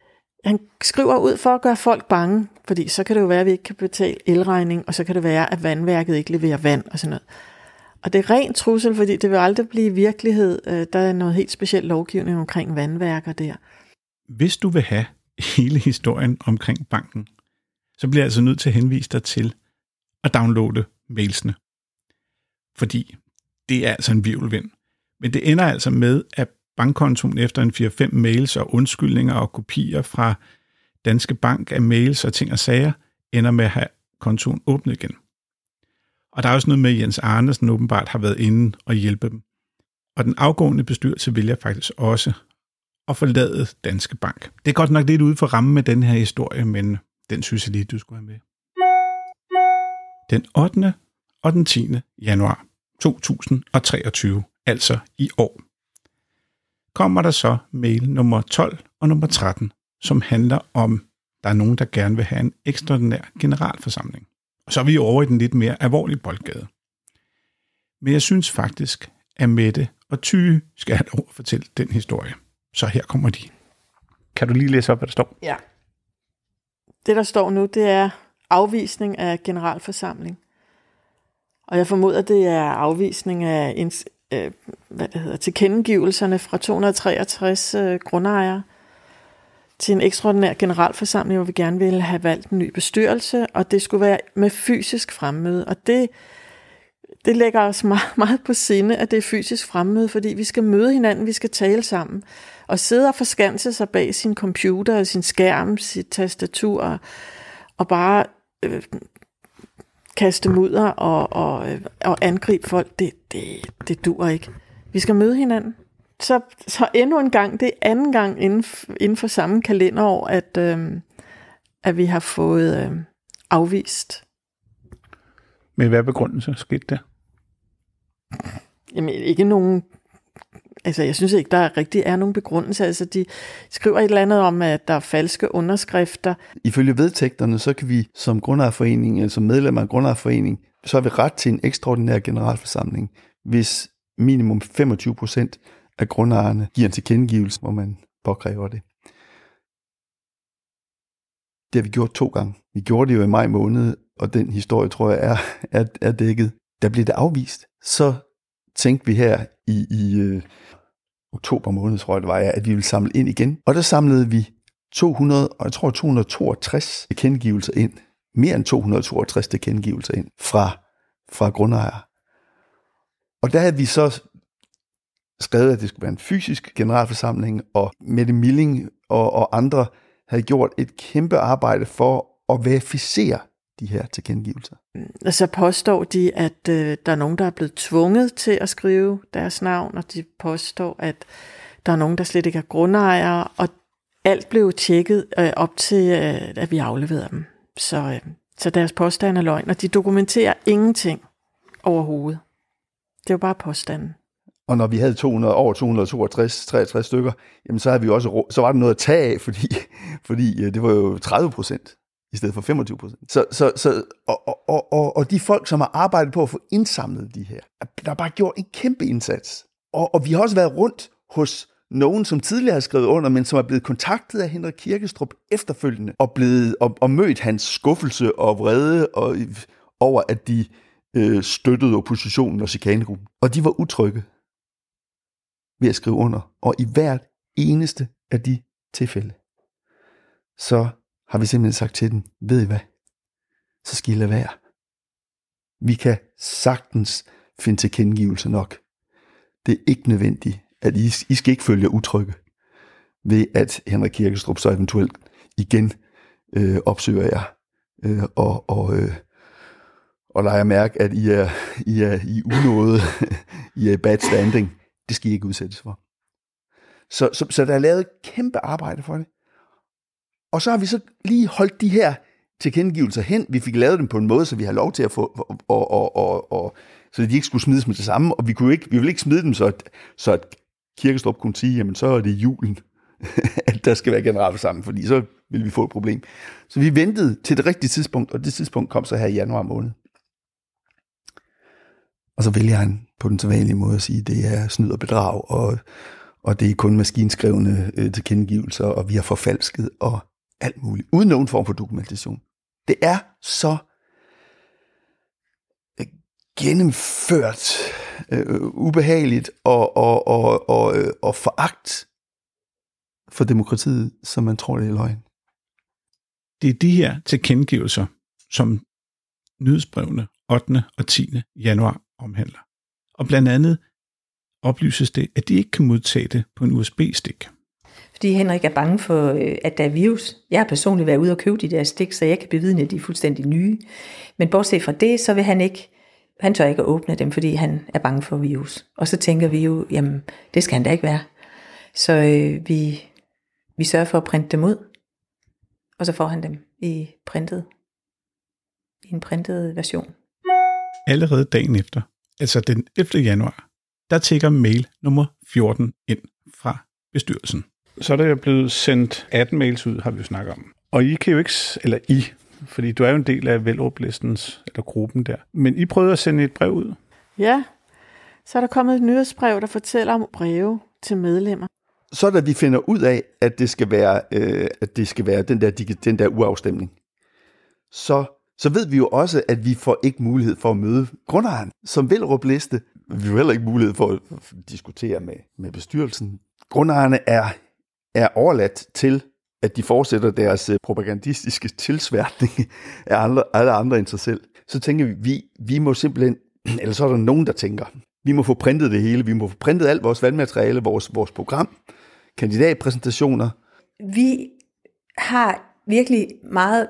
Han skriver ud for at gøre folk bange, fordi så kan det jo være, at vi ikke kan betale elregning, og så kan det være, at vandværket ikke leverer vand og sådan noget. Og det er ren trussel, fordi det vil aldrig blive virkelighed. Øh, der er noget helt specielt lovgivning omkring vandværker der. Hvis du vil have hele historien omkring banken, så bliver jeg altså nødt til at henvise dig til at downloade mailsene. Fordi det er altså en virvelvind. Men det ender altså med, at bankkontoen efter en 4-5 mails og undskyldninger og kopier fra Danske Bank af mails og ting og sager, ender med at have kontoen åbnet igen. Og der er også noget med, at Jens Arnesen åbenbart har været inde og hjælpe dem. Og den afgående bestyrelse vælger faktisk også at forlade Danske Bank. Det er godt nok lidt ude for ramme med den her historie, men den synes jeg lige, du skulle have med. Den 8. og den 10. januar 2023, altså i år, kommer der så mail nummer 12 og nummer 13, som handler om, der er nogen, der gerne vil have en ekstraordinær generalforsamling. Og så er vi over i den lidt mere alvorlige boldgade. Men jeg synes faktisk, at Mette og Tyge skal have lov at fortælle den historie. Så her kommer de. Kan du lige læse op, hvad der står? Ja. Det, der står nu, det er afvisning af generalforsamling. Og jeg formoder, det er afvisning af øh, hvad det hedder, tilkendegivelserne fra 263 øh, grundejere til en ekstraordinær generalforsamling, hvor vi gerne ville have valgt en ny bestyrelse, og det skulle være med fysisk fremmøde. Og det, det lægger os meget, meget på sinde, at det er fysisk fremmøde, fordi vi skal møde hinanden, vi skal tale sammen. Og sidde og forskanse sig bag sin computer, sin skærm, sit tastatur, og, og bare øh, kaste mudder og, og, øh, og angribe folk, det, det, det dur ikke. Vi skal møde hinanden. Så, så endnu en gang, det er anden gang inden, inden for samme kalenderår, at, øh, at vi har fået øh, afvist. Med hvad begrundelse skete det? Jamen ikke nogen Altså, jeg synes ikke, der rigtig er nogen begrundelse. Altså, de skriver et eller andet om, at der er falske underskrifter. Ifølge vedtægterne, så kan vi som grundejerforening, eller som medlem af grundejerforening, så har vi ret til en ekstraordinær generalforsamling, hvis minimum 25 procent af grundejerne giver en tilkendegivelse, hvor man påkræver det. Det har vi gjort to gange. Vi gjorde det jo i maj måned, og den historie, tror jeg, er, er, er dækket. Der blev det afvist. Så tænkte vi her i, i øh, oktober måned, tror jeg det var, ja, at vi ville samle ind igen. Og der samlede vi 200, og jeg tror 262 tilkendegivelser ind. Mere end 262 tilkendegivelser ind fra, fra grundejere. Og der havde vi så skrevet, at det skulle være en fysisk generalforsamling, og Mette Milling og, og andre havde gjort et kæmpe arbejde for at verificere de her tilkendegivelser. Og så påstår de, at øh, der er nogen, der er blevet tvunget til at skrive deres navn, og de påstår, at der er nogen, der slet ikke er grundejere, og alt blev tjekket øh, op til, øh, at vi afleverede dem. Så, øh, så deres påstand er løgn, og de dokumenterer ingenting overhovedet. Det er jo bare påstanden. Og når vi havde 200, over 262, 63 stykker, jamen så, havde vi også, så var der noget at tage af, fordi, fordi øh, det var jo 30 procent i stedet for 25 procent. Så, så, så, og, og, og, og de folk, som har arbejdet på at få indsamlet de her, der har bare gjort en kæmpe indsats. Og, og vi har også været rundt hos nogen, som tidligere har skrevet under, men som er blevet kontaktet af Henrik Kirkestrup efterfølgende, og, blevet, og, og mødt hans skuffelse og vrede og, over, at de øh, støttede oppositionen og chikanegruppen. Og de var utrygge ved at skrive under. Og i hvert eneste af de tilfælde, så har vi simpelthen sagt til dem, ved I hvad, så skal I lade være. Vi kan sagtens finde tilkendegivelse nok. Det er ikke nødvendigt, at I, I skal ikke følge utrygge ved, at Henrik Kirkestrup så eventuelt igen øh, opsøger jer øh, og, og, øh, og lader jer mærke, at I er, I er i unåde, I er i bad standing. Det skal I ikke udsættes for. Så, så, så der er lavet et kæmpe arbejde for det. Og så har vi så lige holdt de her tilkendegivelser hen. Vi fik lavet dem på en måde, så vi har lov til at få, og, og, og, og, så de ikke skulle smides med det samme. Og vi, kunne ikke, vi ville ikke smide dem, så at, så at Kirkestrup kunne sige, jamen så er det julen. at der skal være generalforsamling, fordi så vil vi få et problem. Så vi ventede til det rigtige tidspunkt, og det tidspunkt kom så her i januar måned. Og så vælger han på den sædvanlige måde at sige, at det er snyd og bedrag, og, og det er kun maskinskrevne øh, tilkendegivelser, og vi har forfalsket, og alt muligt, uden nogen form for dokumentation. Det er så øh, gennemført øh, ubehageligt og, og, og, og, øh, og foragt for demokratiet, som man tror, det er løgn. Det er de her tilkendegivelser, som nyhedsbrevene 8. og 10. januar omhandler. Og blandt andet oplyses det, at de ikke kan modtage det på en USB-stik. Fordi Henrik er bange for, øh, at der er virus. Jeg har personligt været ude og købe de der stik, så jeg kan bevidne, at de er fuldstændig nye. Men bortset fra det, så vil han ikke, han tør ikke at åbne dem, fordi han er bange for virus. Og så tænker vi jo, jamen, det skal han da ikke være. Så øh, vi, vi sørger for at printe dem ud, og så får han dem i printet, i en printet version. Allerede dagen efter, altså den 11. januar, der tækker mail nummer 14 ind fra bestyrelsen. Så er der blevet sendt 18 mails ud, har vi jo snakket om. Og I kan jo ikke, eller I, fordi du er jo en del af Velrup-listens, eller gruppen der. Men I prøvede at sende et brev ud. Ja, så er der kommet et nyhedsbrev, der fortæller om breve til medlemmer. Så da vi finder ud af, at det skal være, øh, at det skal være den, der, den der uafstemning, så, så ved vi jo også, at vi får ikke mulighed for at møde grundejeren som liste. Vi har heller ikke mulighed for at diskutere med, med bestyrelsen. Grundejerne er, er overladt til, at de fortsætter deres øh, propagandistiske tilsværtning af andre, alle andre end sig selv. Så tænker vi, vi, vi må simpelthen, eller så er der nogen, der tænker, vi må få printet det hele, vi må få printet alt vores valgmateriale, vores, vores program, kandidatpræsentationer. Vi har virkelig meget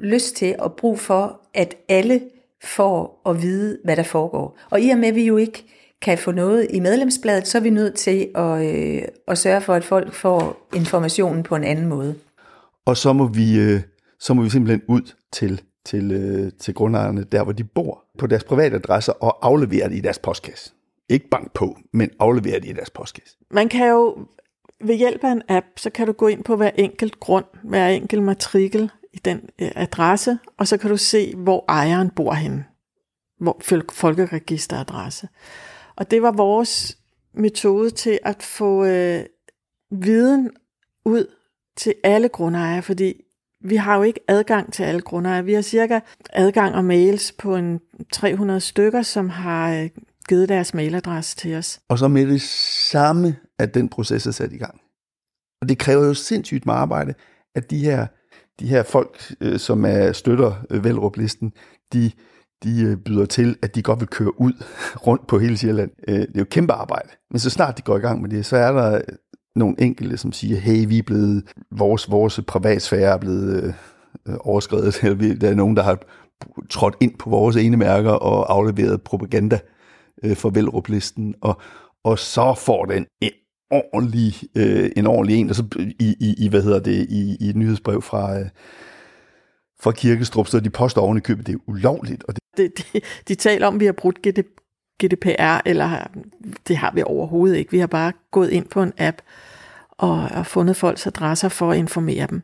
lyst til og brug for, at alle får at vide, hvad der foregår. Og i og med, at vi jo ikke kan få noget i medlemsbladet, så er vi nødt til at, øh, at sørge for, at folk får informationen på en anden måde. Og så må vi, øh, så må vi simpelthen ud til, til, øh, til grundejerne, der hvor de bor, på deres private adresser, og aflevere det i deres postkasse. Ikke bank på, men aflevere det i deres postkasse. Man kan jo ved hjælp af en app, så kan du gå ind på hver enkelt grund, hver enkelt matrikel i den øh, adresse, og så kan du se, hvor ejeren bor henne. Hvor folkeregisteradresse. Og det var vores metode til at få øh, viden ud til alle grundejere, fordi vi har jo ikke adgang til alle grundejere. Vi har cirka adgang og mails på en 300 stykker, som har øh, givet deres mailadresse til os. Og så med det samme, at den proces er sat i gang. Og det kræver jo sindssygt meget arbejde, at de her, de her folk, øh, som er støtter øh, Velrup-listen, de, de øh, byder til, at de godt vil køre ud rundt på hele Sjælland. Øh, det er jo kæmpe arbejde. Men så snart de går i gang med det, så er der øh, nogle enkelte, som siger, hey, vi er blevet, vores, vores privatsfære er blevet øh, overskrevet. Eller der er nogen, der har trådt ind på vores ene mærker og afleveret propaganda øh, for Velrup-listen, og, og så får den en ordentlig, øh, en ordentlig en, og så i, i, i hvad hedder det, i, i et nyhedsbrev fra, øh, fra Kirkestrup, så de påstår oven i købet, det er ulovligt. Og det... Det, de, de taler om, at vi har brudt GDPR, eller det har vi overhovedet ikke. Vi har bare gået ind på en app og, og fundet folks adresser for at informere dem.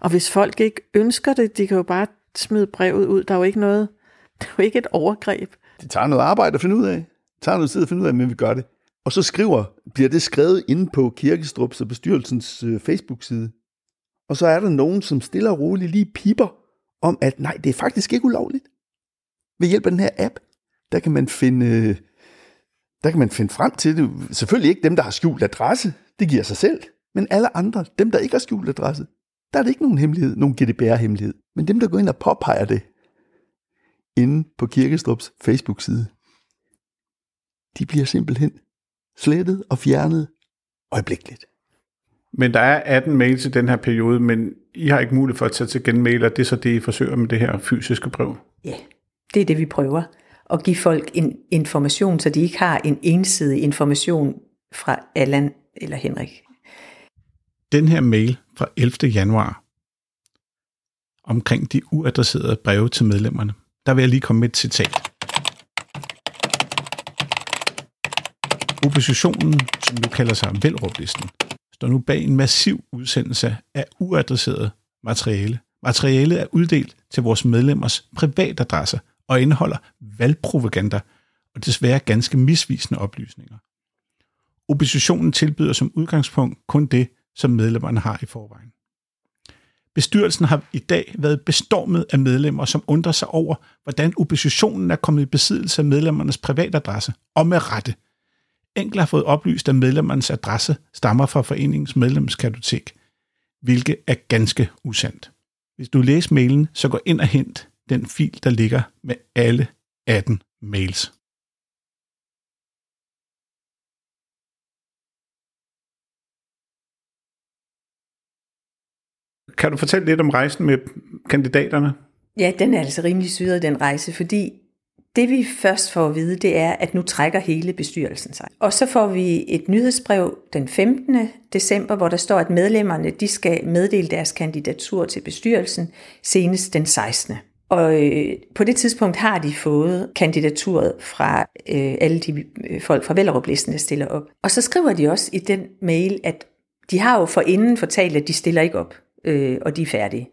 Og hvis folk ikke ønsker det, de kan jo bare smide brevet ud. Der er jo ikke noget, det er jo ikke et overgreb. Det tager noget arbejde at finde ud af. Det tager noget tid at finde ud af, men vi gør det. Og så skriver, bliver det skrevet inde på Kirkestrups og bestyrelsens øh, Facebook-side. Og så er der nogen, som stiller og roligt lige piper om, at nej, det er faktisk ikke ulovligt. Ved hjælp af den her app, der kan man finde, der kan man finde frem til det. Selvfølgelig ikke dem, der har skjult adresse. Det giver sig selv. Men alle andre, dem der ikke har skjult adresse, der er det ikke nogen hemmelighed, nogen GDPR-hemmelighed. Men dem, der går ind og påpeger det, inde på Kirkestrups Facebook-side, de bliver simpelthen slettet og fjernet øjeblikkeligt. Men der er 18 mails i den her periode, men I har ikke mulighed for at tage til genmail, og det er så det, I forsøger med det her fysiske brev? Ja, det er det, vi prøver. At give folk en information, så de ikke har en ensidig information fra Allan eller Henrik. Den her mail fra 11. januar omkring de uadresserede breve til medlemmerne, der vil jeg lige komme med et citat. Oppositionen, som nu kalder sig Velruplisten, står nu bag en massiv udsendelse af uadresseret materiale. Materialet er uddelt til vores medlemmers privatadresser og indeholder valgpropaganda og desværre ganske misvisende oplysninger. Oppositionen tilbyder som udgangspunkt kun det, som medlemmerne har i forvejen. Bestyrelsen har i dag været bestormet af medlemmer, som undrer sig over, hvordan oppositionen er kommet i besiddelse af medlemmernes privatadresse, og med rette. Enkel har fået oplyst, at medlemmernes adresse stammer fra foreningens medlemskartotek, hvilket er ganske usandt. Hvis du læser mailen, så gå ind og hent den fil, der ligger med alle 18 mails. Kan du fortælle lidt om rejsen med kandidaterne? Ja, den er altså rimelig syret, den rejse, fordi det vi først får at vide, det er, at nu trækker hele bestyrelsen sig. Og så får vi et nyhedsbrev den 15. december, hvor der står, at medlemmerne de skal meddele deres kandidatur til bestyrelsen senest den 16. Og øh, på det tidspunkt har de fået kandidaturet fra øh, alle de øh, folk fra Vellerup-listen, der stiller op. Og så skriver de også i den mail, at de har jo forinden fortalt, at de stiller ikke op øh, og de er færdige.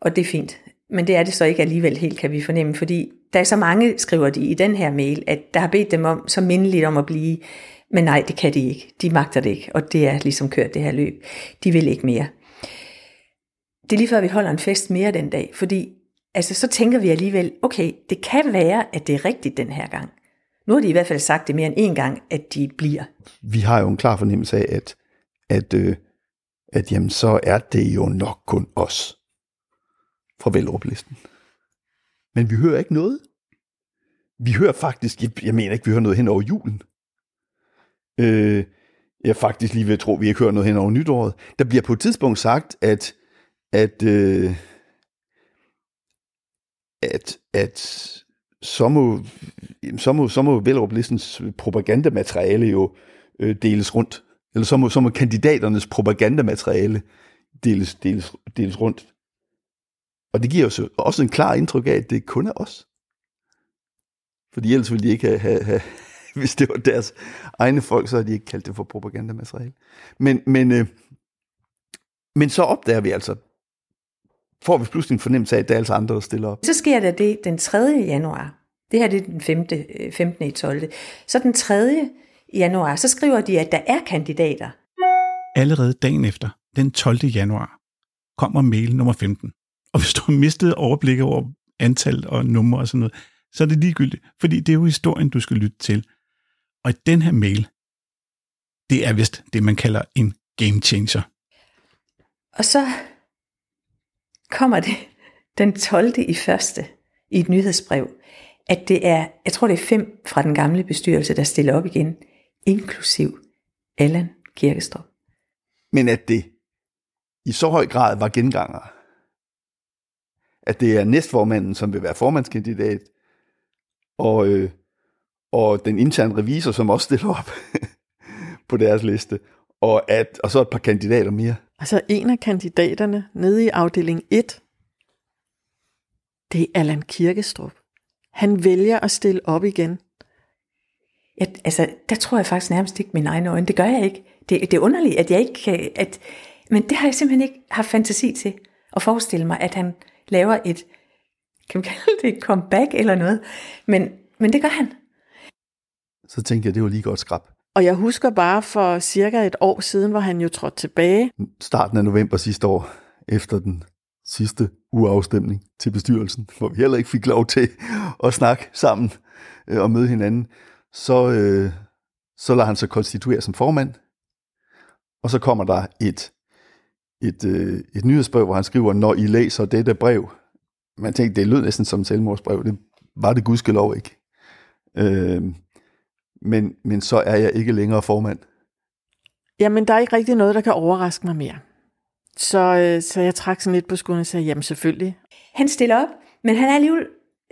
Og det er fint. Men det er det så ikke alligevel helt, kan vi fornemme, fordi der er så mange, skriver de i den her mail, at der har bedt dem om, så mindeligt om at blive, men nej, det kan de ikke. De magter det ikke, og det er ligesom kørt det her løb. De vil ikke mere. Det er lige før, vi holder en fest mere den dag, fordi altså, så tænker vi alligevel, okay, det kan være, at det er rigtigt den her gang. Nu har de i hvert fald sagt det mere end en gang, at de bliver. Vi har jo en klar fornemmelse af, at, at øh, at jamen, så er det jo nok kun os fra Velrup-listen. Men vi hører ikke noget. Vi hører faktisk, jeg, jeg mener ikke, vi hører noget hen over julen. Øh, jeg faktisk lige ved at tro, at vi ikke hører noget hen over nytåret. Der bliver på et tidspunkt sagt, at, at, øh, at, at så må, så må, så må Velrup-listens propagandamateriale jo øh, deles rundt eller så må, så må kandidaternes propagandamateriale deles, deles, deles rundt. Og det giver os også en klar indtryk af, at det kun er os. Fordi ellers ville de ikke have, have, have hvis det var deres egne folk, så havde de ikke kaldt det for propagandamateriale. Men, men, øh, men så opdager vi altså, får vi pludselig en fornemmelse af, at der er altså andre, der stiller op. Så sker der det den 3. januar. Det her det er den 5. 15. i 12. Så den 3 januar, så skriver de, at der er kandidater. Allerede dagen efter, den 12. januar, kommer mail nummer 15. Og hvis du har mistet overblik over antal og numre og sådan noget, så er det ligegyldigt, fordi det er jo historien, du skal lytte til. Og den her mail, det er vist det, man kalder en game changer. Og så kommer det den 12. i første i et nyhedsbrev, at det er, jeg tror det er fem fra den gamle bestyrelse, der stiller op igen inklusiv Allan Kirkestrup. Men at det i så høj grad var genganger, at det er næstformanden, som vil være formandskandidat, og, øh, og den interne revisor, som også stiller op på deres liste, og, at, og så et par kandidater mere. Altså en af kandidaterne nede i afdeling 1, det er Allan Kirkestrup. Han vælger at stille op igen. Jeg, altså, der tror jeg faktisk nærmest ikke mine egne øjne. Det gør jeg ikke. Det, det er underligt, at jeg ikke kan... At, men det har jeg simpelthen ikke haft fantasi til at forestille mig, at han laver et, kan man kalde det et comeback eller noget. Men, men det gør han. Så tænkte jeg, det var lige godt skrab. Og jeg husker bare for cirka et år siden, hvor han jo trådte tilbage. Starten af november sidste år, efter den sidste uafstemning til bestyrelsen, hvor vi heller ikke fik lov til at snakke sammen øh, og møde hinanden så, øh, så lader han sig konstituere som formand, og så kommer der et, et, øh, et nyhedsbrev, hvor han skriver, når I læser dette brev. Man tænkte, det lød næsten som et selvmordsbrev. Det var det gudskelov ikke. Øh, men, men så er jeg ikke længere formand. Jamen, der er ikke rigtig noget, der kan overraske mig mere. Så, øh, så jeg trak sådan lidt på skulderen og sagde, jamen selvfølgelig. Han stiller op, men han er alligevel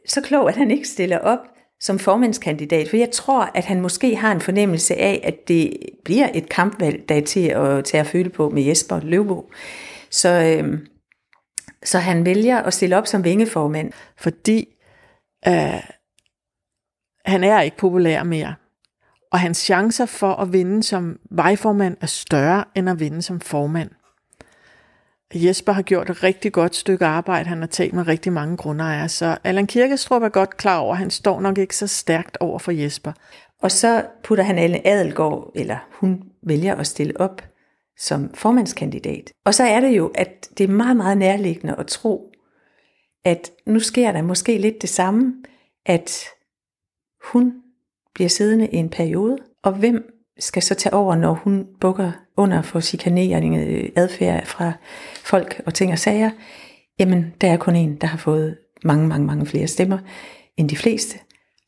så klog, at han ikke stiller op som formandskandidat, for jeg tror, at han måske har en fornemmelse af, at det bliver et kampvalg, der er til at tage at føle på med Jesper Løvbo. Så, øh, så han vælger at stille op som vingeformand. Fordi øh, han er ikke populær mere og hans chancer for at vinde som vejformand er større end at vinde som formand. Jesper har gjort et rigtig godt stykke arbejde. Han har talt med rigtig mange grundejere, så Allan Kirkestrup er godt klar over, at han står nok ikke så stærkt over for Jesper. Og så putter han alle Adelgaard, eller hun vælger at stille op som formandskandidat. Og så er det jo, at det er meget, meget nærliggende at tro, at nu sker der måske lidt det samme, at hun bliver siddende i en periode, og hvem skal så tage over, når hun bukker under for chikanerende øh, adfærd fra folk og ting og sager? Jamen, der er kun en, der har fået mange, mange, mange flere stemmer end de fleste,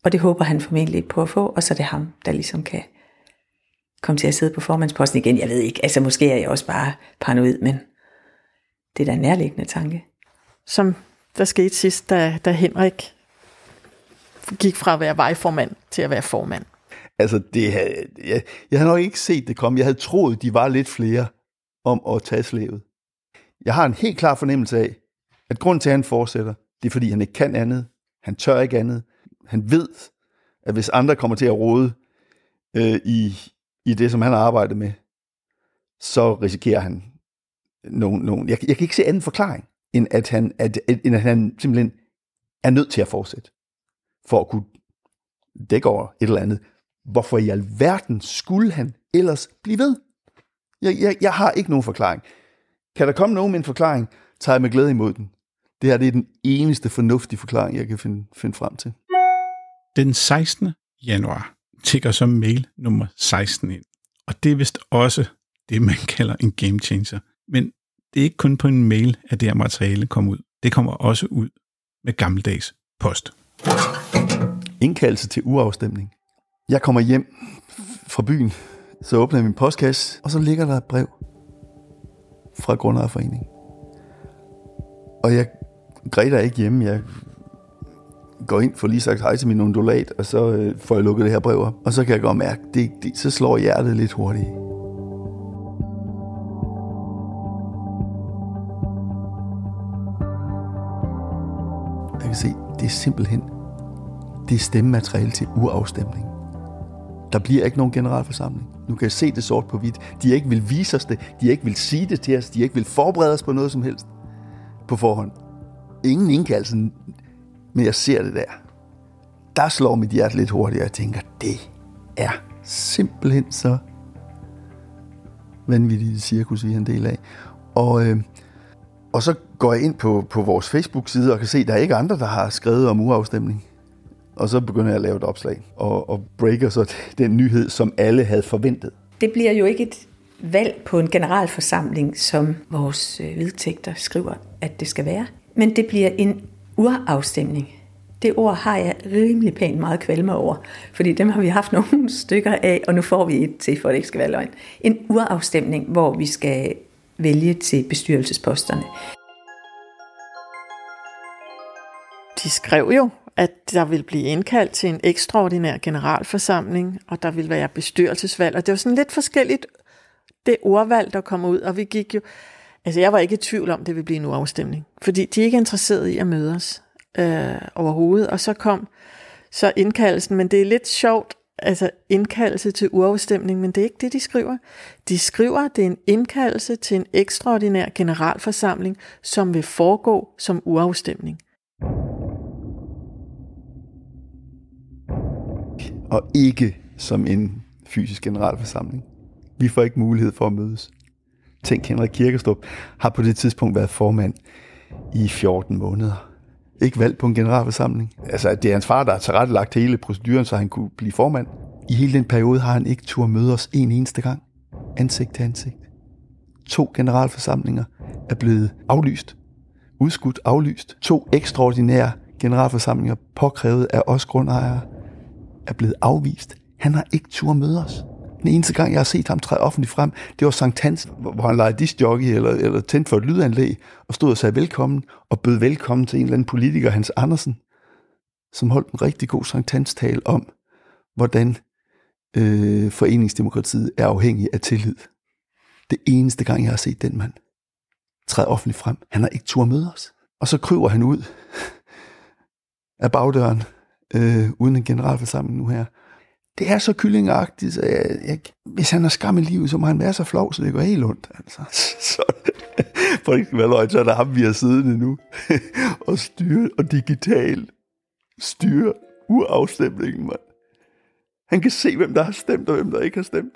og det håber han formentlig på at få, og så er det ham, der ligesom kan komme til at sidde på formandsposten igen. Jeg ved ikke, altså måske er jeg også bare paranoid, men det er da en nærliggende tanke. Som der skete sidst, da, da Henrik gik fra at være vejformand til at være formand. Altså, det havde, jeg, jeg havde nok ikke set det komme. Jeg havde troet, de var lidt flere om at tage slævet. Jeg har en helt klar fornemmelse af, at grund til, at han fortsætter, det er, fordi han ikke kan andet. Han tør ikke andet. Han ved, at hvis andre kommer til at rode øh, i, i det, som han har arbejdet med, så risikerer han nogen... nogen. Jeg, jeg kan ikke se anden forklaring, end at, han, at, end at han simpelthen er nødt til at fortsætte, for at kunne dække over et eller andet. Hvorfor i alverden skulle han ellers blive ved? Jeg, jeg, jeg har ikke nogen forklaring. Kan der komme nogen med en forklaring, tager jeg med glæde imod den. Det her det er den eneste fornuftige forklaring, jeg kan finde, finde frem til. Den 16. januar tigger så mail nummer 16 ind. Og det er vist også det, man kalder en game changer. Men det er ikke kun på en mail, at det her materiale kommer ud. Det kommer også ud med gammeldags post. Indkaldelse til uafstemning. Jeg kommer hjem fra byen, så åbner jeg min postkasse, og så ligger der et brev fra Grundejerforeningen. Og jeg græder ikke hjemme. Jeg går ind for lige sagt hej til min undulat, og så øh, får jeg lukket det her brev op. Og så kan jeg godt mærke, det, det, så slår hjertet lidt hurtigt. Det er simpelthen det er stemmemateriale til urafstemning. Der bliver ikke nogen generalforsamling. Nu kan jeg se det sort på hvidt. De ikke vil vise os det. De ikke vil sige det til os. De ikke vil forberede os på noget som helst på forhånd. Ingen indkaldelse, men jeg ser det der. Der slår mit hjerte lidt hurtigt, og jeg tænker, det er simpelthen så vanvittigt cirkus, vi er en del af. Og, øh, og så går jeg ind på, på vores Facebook-side og kan se, at der er ikke andre, der har skrevet om uafstemning. Og så begynder jeg at lave et opslag og, og breaker så den nyhed, som alle havde forventet. Det bliver jo ikke et valg på en generalforsamling, som vores øh, vedtægter skriver, at det skal være. Men det bliver en urafstemning. Det ord har jeg rimelig pænt meget kvalme over, fordi dem har vi haft nogle stykker af, og nu får vi et til, for at det ikke skal være løgn. En urafstemning, hvor vi skal vælge til bestyrelsesposterne. De skrev jo, at der ville blive indkaldt til en ekstraordinær generalforsamling, og der ville være bestyrelsesvalg, og det var sådan lidt forskelligt, det ordvalg, der kom ud, og vi gik jo, altså jeg var ikke i tvivl om, det ville blive en uafstemning, fordi de er ikke interesserede i at møde os øh, overhovedet, og så kom så indkaldelsen, men det er lidt sjovt, altså indkaldelse til uafstemning, men det er ikke det, de skriver. De skriver, at det er en indkaldelse til en ekstraordinær generalforsamling, som vil foregå som uafstemning. Og ikke som en fysisk generalforsamling. Vi får ikke mulighed for at mødes. Tænk, Henrik Kirkestrup har på det tidspunkt været formand i 14 måneder. Ikke valgt på en generalforsamling. Altså, det er hans far, der har tilrettelagt hele proceduren, så han kunne blive formand. I hele den periode har han ikke tur møde os en eneste gang. Ansigt til ansigt. To generalforsamlinger er blevet aflyst. Udskudt aflyst. To ekstraordinære generalforsamlinger påkrævet af os grundejere er blevet afvist. Han har ikke tur møde os. Den eneste gang, jeg har set ham træde offentligt frem, det var Sankt Hans, hvor han legede discjockey eller, eller tændte for et lydanlæg, og stod og sagde velkommen, og bød velkommen til en eller anden politiker, Hans Andersen, som holdt en rigtig god Sankt Hans tale om, hvordan øh, foreningsdemokratiet er afhængig af tillid. Det eneste gang, jeg har set den mand træde offentligt frem, han har ikke tur møde os. Og så kryber han ud af bagdøren, øh, uden en generalforsamling nu her. det er så kyllingagtigt, så jeg, jeg, hvis han har skam i livet, så må han være så flov, så det går helt ondt. Altså. Så, for ikke være løgn, så er der ham, vi har siddende nu, og styre og digitalt styre urafstemningen, mand. Han kan se, hvem der har stemt, og hvem der ikke har stemt.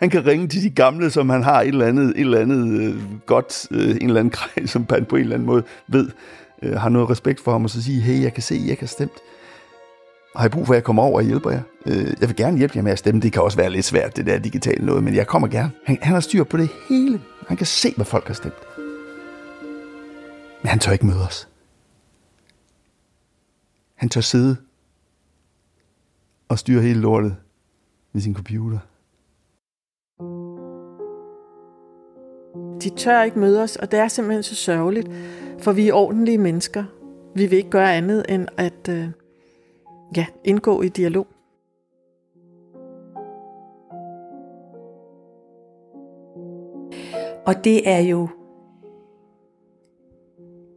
Han kan ringe til de gamle, som han har et eller andet, et eller andet øh, godt, øh, en eller anden kreds, som han på en eller anden måde ved, øh, har noget respekt for ham, og så sige, hey, jeg kan se, jeg ikke har stemt. Har I brug for, at jeg kommer over og hjælper jer? Øh, jeg vil gerne hjælpe jer med at stemme. Det kan også være lidt svært, det der digitale noget, men jeg kommer gerne. Han, han har styr på det hele. Han kan se, hvad folk har stemt. Men han tør ikke møde os. Han tør sidde og styre hele lortet med sin computer. De tør ikke møde os, og det er simpelthen så sørgeligt, for vi er ordentlige mennesker. Vi vil ikke gøre andet end at øh, ja, indgå i dialog. Og det er jo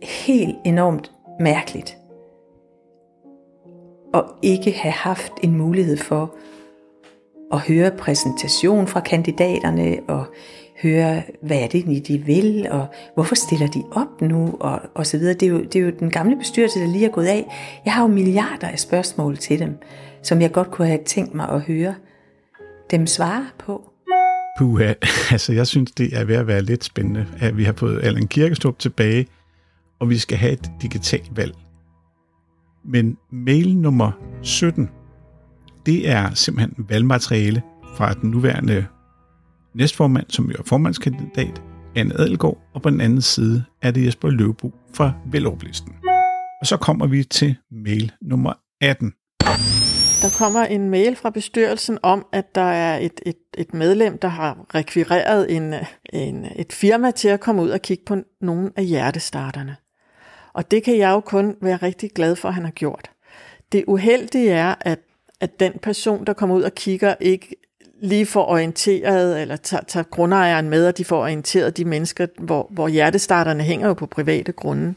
helt enormt mærkeligt at ikke have haft en mulighed for at høre præsentation fra kandidaterne og høre, hvad er det, de vil, og hvorfor stiller de op nu, og, og så videre. Det er, jo, det er jo den gamle bestyrelse, der lige er gået af. Jeg har jo milliarder af spørgsmål til dem, som jeg godt kunne have tænkt mig at høre dem svare på. Puha, altså jeg synes, det er ved at være lidt spændende, at vi har fået Allan Kirkestrup tilbage, og vi skal have et digitalt valg. Men mail nummer 17, det er simpelthen valgmateriale fra den nuværende næstformand, som jo er formandskandidat, Anne Adelgaard, og på den anden side er det Jesper Løvbo fra Veloplisten. Og så kommer vi til mail nummer 18. Der kommer en mail fra bestyrelsen om, at der er et, et, et medlem, der har rekvireret en, en, et firma til at komme ud og kigge på nogle af hjertestarterne. Og det kan jeg jo kun være rigtig glad for, at han har gjort. Det uheldige er, at, at den person, der kommer ud og kigger, ikke lige får orienteret, eller tager, tager grundejeren med, og de får orienteret de mennesker, hvor, hvor hjertestarterne hænger jo på private grunde,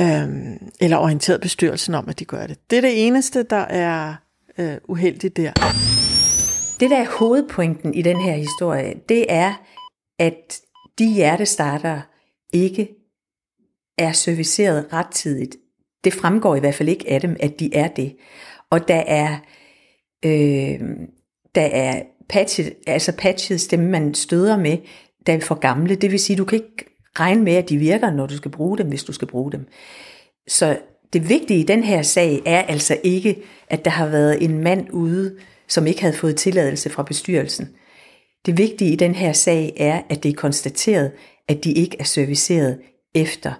øhm, eller orienteret bestyrelsen om, at de gør det. Det er det eneste, der er øh, uheldigt der. Det, der er hovedpointen i den her historie, det er, at de hjertestartere ikke er serviceret rettidigt. Det fremgår i hvert fald ikke af dem, at de er det. Og der er, øh, der er patchet, altså patchet stemme, man støder med, der er for gamle. Det vil sige, du kan ikke regne med, at de virker, når du skal bruge dem, hvis du skal bruge dem. Så det vigtige i den her sag er altså ikke, at der har været en mand ude, som ikke havde fået tilladelse fra bestyrelsen. Det vigtige i den her sag er, at det er konstateret, at de ikke er serviceret efter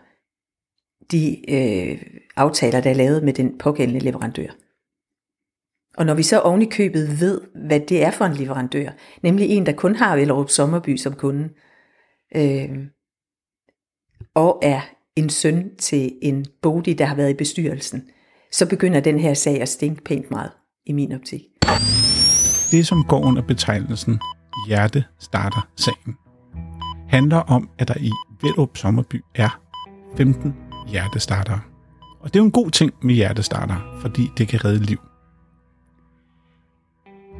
de øh, aftaler, der er lavet med den pågældende leverandør. Og når vi så oven i købet ved, hvad det er for en leverandør, nemlig en, der kun har Vellerup Sommerby som kunde, øh, og er en søn til en Bodil, der har været i bestyrelsen, så begynder den her sag at stinke pænt meget i min optik. Det, som går under betegnelsen Hjerte starter sagen, handler om, at der i Vellerup Sommerby er 15 hjertestartere. Og det er jo en god ting med hjertestartere, fordi det kan redde liv.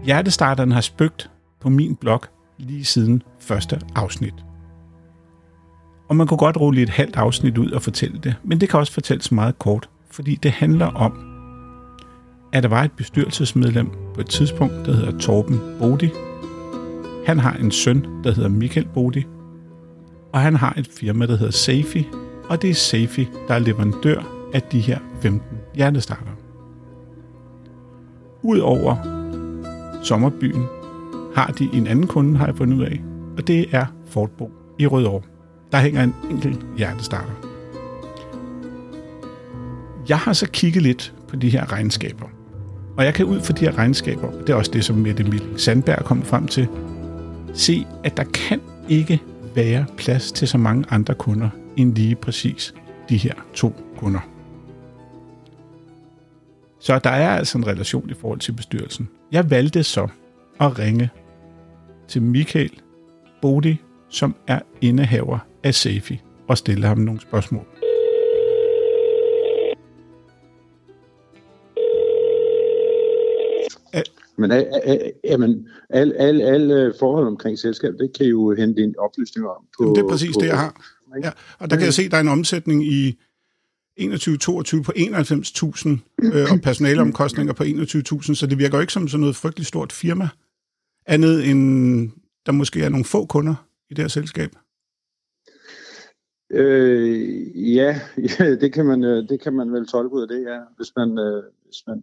Hjertestarteren har spøgt på min blog lige siden første afsnit. Og man kunne godt rulle et halvt afsnit ud og fortælle det, men det kan også fortælles meget kort, fordi det handler om, at der var et bestyrelsesmedlem på et tidspunkt, der hedder Torben Bodi. Han har en søn, der hedder Michael Bodi, og han har et firma, der hedder Safi, og det er Safi, der er leverandør af de her 15 hjertestarter. Udover sommerbyen har de en anden kunde, har jeg fundet ud af, og det er Fortbo i Rødovre. Der hænger en enkelt hjertestarter. Jeg har så kigget lidt på de her regnskaber, og jeg kan ud fra de her regnskaber, det er også det, som Mette Mil Sandberg kom frem til, se, at der kan ikke være plads til så mange andre kunder end lige præcis de her to kunder. Så der er altså en relation i forhold til bestyrelsen. Jeg valgte så at ringe til Michael Bodi, som er indehaver af Safi, og stille ham nogle spørgsmål. Men jamen, alle al, al, al forhold omkring selskabet, det kan jo hente ind oplysninger om. På, Jamen, det er præcis på, det, jeg har. Ja, og der kan jeg se, at der er en omsætning i 21-22 på 91.000 øh, og personaleomkostninger på 21.000, så det virker jo ikke som sådan noget frygteligt stort firma, andet end der måske er nogle få kunder i det her selskab. Øh, ja, ja, det kan man øh, det kan man vel tolke ud af det, ja. Hvis man, øh, hvis man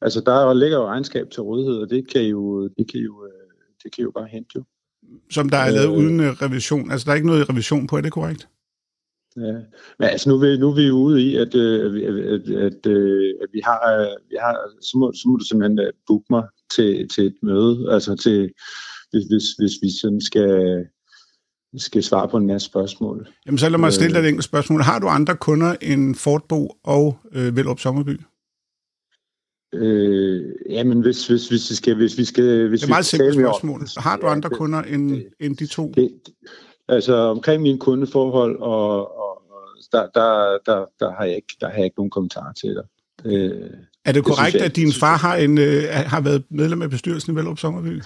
altså der ligger jo regnskab til rådighed, og det kan jo det kan jo øh, det kan jo bare hente jo. Som der er lavet øh, uden revision. Altså der er ikke noget revision på, er det korrekt? Ja, men altså nu er vi, nu er vi ude i, at, at, at, at, at vi har, vi har så, må, så må du simpelthen booke mig til, til et møde, altså til, hvis, hvis, hvis vi sådan skal, skal svare på en masse spørgsmål. Jamen så lad mig stille dig et enkelt spørgsmål. Har du andre kunder end Fortbo og øh, Velrup Sommerby? Øh, jamen hvis, hvis, hvis vi skal... Hvis vi skal hvis det er meget simpelt spørgsmål. Har du andre ja, kunder end, det, end de to? Det, altså omkring mine kundeforhold, og, og, og der, der, der, der, har jeg ikke, der har jeg ikke nogen kommentarer til dig. Øh, er det korrekt, jeg, at din far har, en, øh, har været medlem af bestyrelsen i Velrup Sommerby?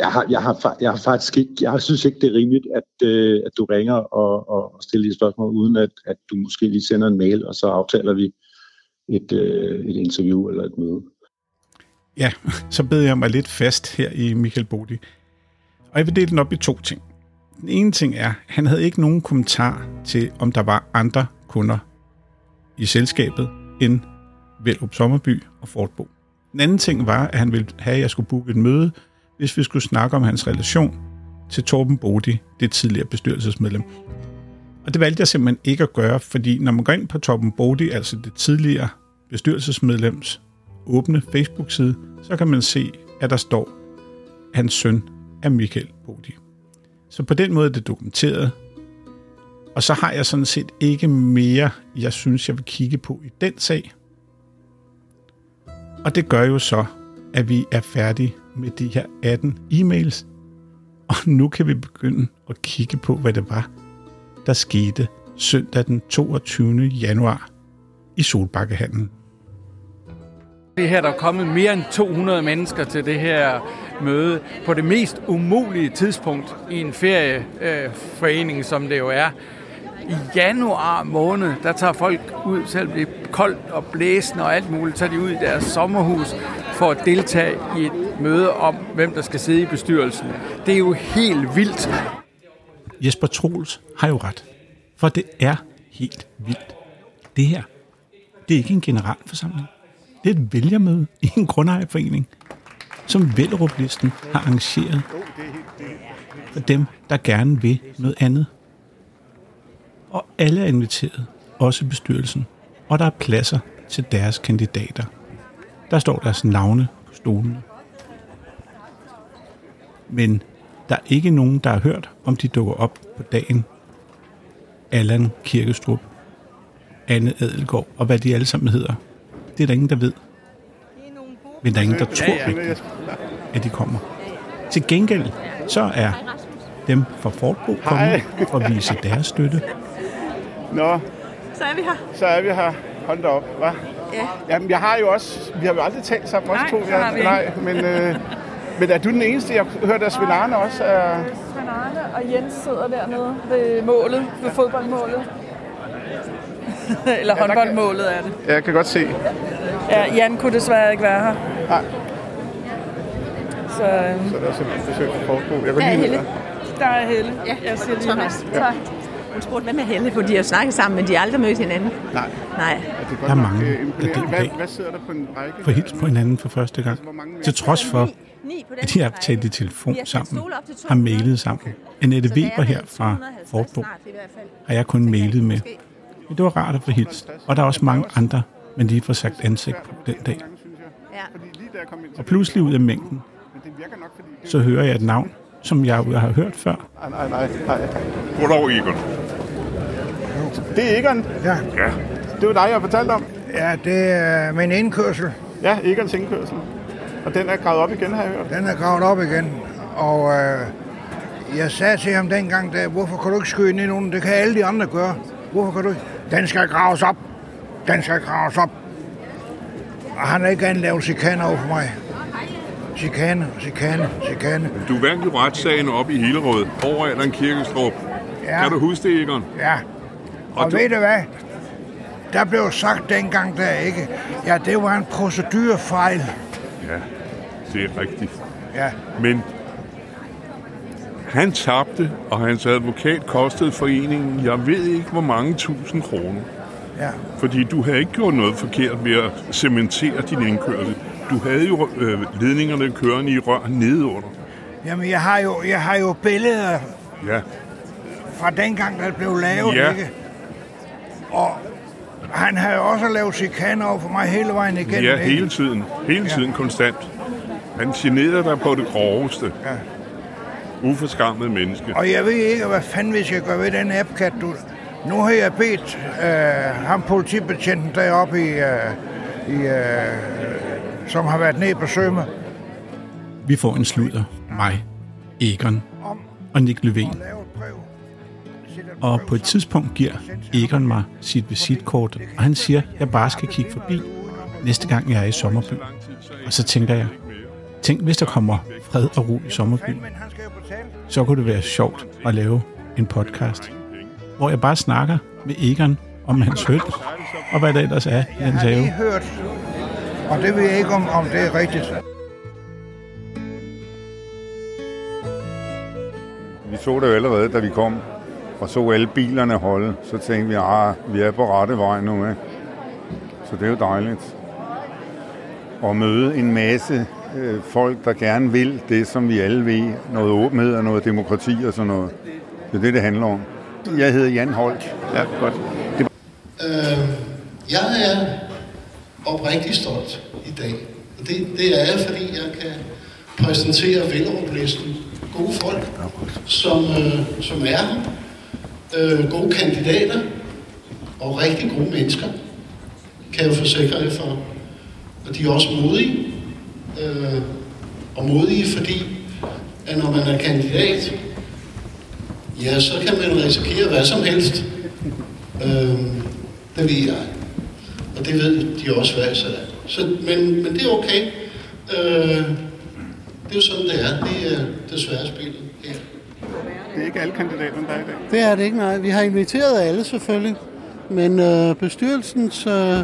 Jeg har, jeg, har, jeg har faktisk ikke, jeg synes ikke, det er rimeligt, at, øh, at du ringer og, og stiller de spørgsmål, uden at, at du måske lige sender en mail, og så aftaler vi et, øh, et interview eller et møde. Ja, så beder jeg mig lidt fast her i Michael Bodi. Og jeg vil dele den op i to ting. Den ene ting er, at han havde ikke nogen kommentar til, om der var andre kunder i selskabet end Velrup Sommerby og Fortbo. Den anden ting var, at han ville have, at jeg skulle booke et møde, hvis vi skulle snakke om hans relation til Torben Bodi, det tidligere bestyrelsesmedlem. Og det valgte jeg simpelthen ikke at gøre, fordi når man går ind på Torben Bodi, altså det tidligere bestyrelsesmedlems åbne Facebook-side, så kan man se, at der står, at hans søn er Michael Bodi. Så på den måde er det dokumenteret. Og så har jeg sådan set ikke mere, jeg synes, jeg vil kigge på i den sag. Og det gør jo så, at vi er færdige med de her 18 e-mails. Og nu kan vi begynde at kigge på, hvad det var, der skete søndag den 22. januar i Solbakkehandlen. Det her der er kommet mere end 200 mennesker til det her møde på det mest umulige tidspunkt i en ferieforening, øh, som det jo er. I januar måned, der tager folk ud, selvom det er koldt og blæsende og alt muligt, tager de ud i deres sommerhus for at deltage i et møde om, hvem der skal sidde i bestyrelsen. Det er jo helt vildt. Jesper Troels har jo ret, for det er helt vildt. Det her, det er ikke en generalforsamling. Det er et vælgermøde i en grundejerforening, som Vellerup-listen har arrangeret for dem, der gerne vil noget andet. Og alle er inviteret, også bestyrelsen, og der er pladser til deres kandidater. Der står deres navne på stolene. Men der er ikke nogen, der har hørt, om de dukker op på dagen. Allan Kirkestrup, Anne Adelgaard og hvad de alle sammen hedder. Det er der ingen, der ved. Men der er ingen, der tror rigtigt, at de kommer. Til gengæld, så er dem fra Fortbo kommet for at vise deres støtte. Nå, Så er vi her. så er vi her. Hold da op, hva'? Ja. Jamen, jeg har jo også... Vi har jo aldrig talt sammen, os Nej, to. det har vi nej, men, øh, men er du den eneste, jeg har hørt, at Svend Arne også er... Svend Arne og Jens sidder dernede ved målet, ved fodboldmålet. Eller håndboldmålet er det. Ja, jeg kan godt se. Ja, Jan kunne desværre ikke være her. Nej. Så, øhm, Så der er simpelthen besøg på Fortbo. Jeg går Der er lige ned der. der er Helle. Ja, jeg siger lige Thomas. Tak. Hun spurgte, hvad med Helle, for de har snakket sammen, men de har aldrig mødt hinanden. Nej. Nej. Det Der er mange, øh, der den Hvad, dag hvad sidder der på en række? får hils på hinanden for første gang. Til trods for, at de har talt i telefon sammen, har mailet sammen. Annette Weber her fra Fortbo har jeg kun mailet med. Men det var rart at få hils. Og der er også mange andre, man lige får sagt ansigt på den dag. Og pludselig ud af mængden, så hører jeg et navn, som jeg har hørt før. Nej, nej, nej. nej. Goddag, Egon. Det er Egon. Ja. ja. Det var dig, jeg fortalte om. Ja, det er min indkørsel. Ja, Egons indkørsel. Og den er gravet op igen, har jeg hørt. Den er gravet op igen, og øh, jeg sagde til ham dengang, der, hvorfor kan du ikke skyde ind i nogen? Det kan alle de andre gøre. Hvorfor kan du ikke? Den skal graves op. Den skal graves op. Og han er ikke anlavet chikaner over for mig. chikane, chikane, chikane. Du vandt jo retssagen op i Hillerød over Allan Kirkestrup. Ja. Kan du huske det, Egon? Ja. Og, og du- ved du hvad? Der blev sagt dengang der ikke. Ja, det var en procedurfejl. Ja, det er rigtigt. Ja. Men han tabte, og hans advokat kostede foreningen, jeg ved ikke hvor mange tusind kroner. Ja. Fordi du havde ikke gjort noget forkert ved at cementere din indkørsel. Du havde jo øh, ledningerne kørende i rør nedenunder. Jamen, jeg har jo, jeg har jo billeder Ja, fra dengang, der blev lavet, Ja. ikke? Og han har jo også lavet chikane over for mig hele vejen igennem. ja hele tiden. Hele tiden konstant. Han generede dig på det groveste. Ja. Uforskammet menneske. Og jeg ved ikke, hvad fanden vi skal gøre ved den appkat, du... Nu har jeg bedt øh, ham politibetjenten deroppe i, øh, i øh, som har været nede på Sømme. Vi får en sludder. Mig, Egon og Nick Löfven. Og på et tidspunkt giver Egon mig sit visitkort, og han siger, at jeg bare skal kigge forbi næste gang jeg er i Sommerby. Og så tænker jeg, tænk hvis der kommer fred og ro i Sommerby. Så kunne det være sjovt at lave en podcast, hvor jeg bare snakker med Egon om hans høns, og hvad der ellers er i hans har lige have. hørt, og det ved jeg ikke, om, om det er rigtigt. Vi så det jo allerede, da vi kom og så alle bilerne holde. Så tænkte vi, at vi er på rette vej nu. Ikke? Så det er jo dejligt. At møde en masse øh, folk, der gerne vil det, som vi alle ved. Noget åbenhed og noget demokrati og sådan noget. Det er det, det handler om. Jeg hedder Jan Holk. Ja, godt. Det Øh, jeg er oprigtig stolt i dag. Og det, det er jeg, fordi jeg kan præsentere Vellerup-listen. Gode folk, som, øh, som er her. Øh, gode kandidater og rigtig gode mennesker, kan jeg forsikre jer for. Og de er også modige. Øh, og modige, fordi at når man er kandidat, ja, så kan man risikere hvad som helst. Øh, det ved jeg. Og det ved de også, hvad jeg er. Så, men, men det er okay. Øh, det er jo sådan, det er. Det er desværre spillet her. Det er ikke alle kandidaterne, der er i dag. Det er det ikke, nej. Vi har inviteret alle selvfølgelig, men øh, bestyrelsens øh,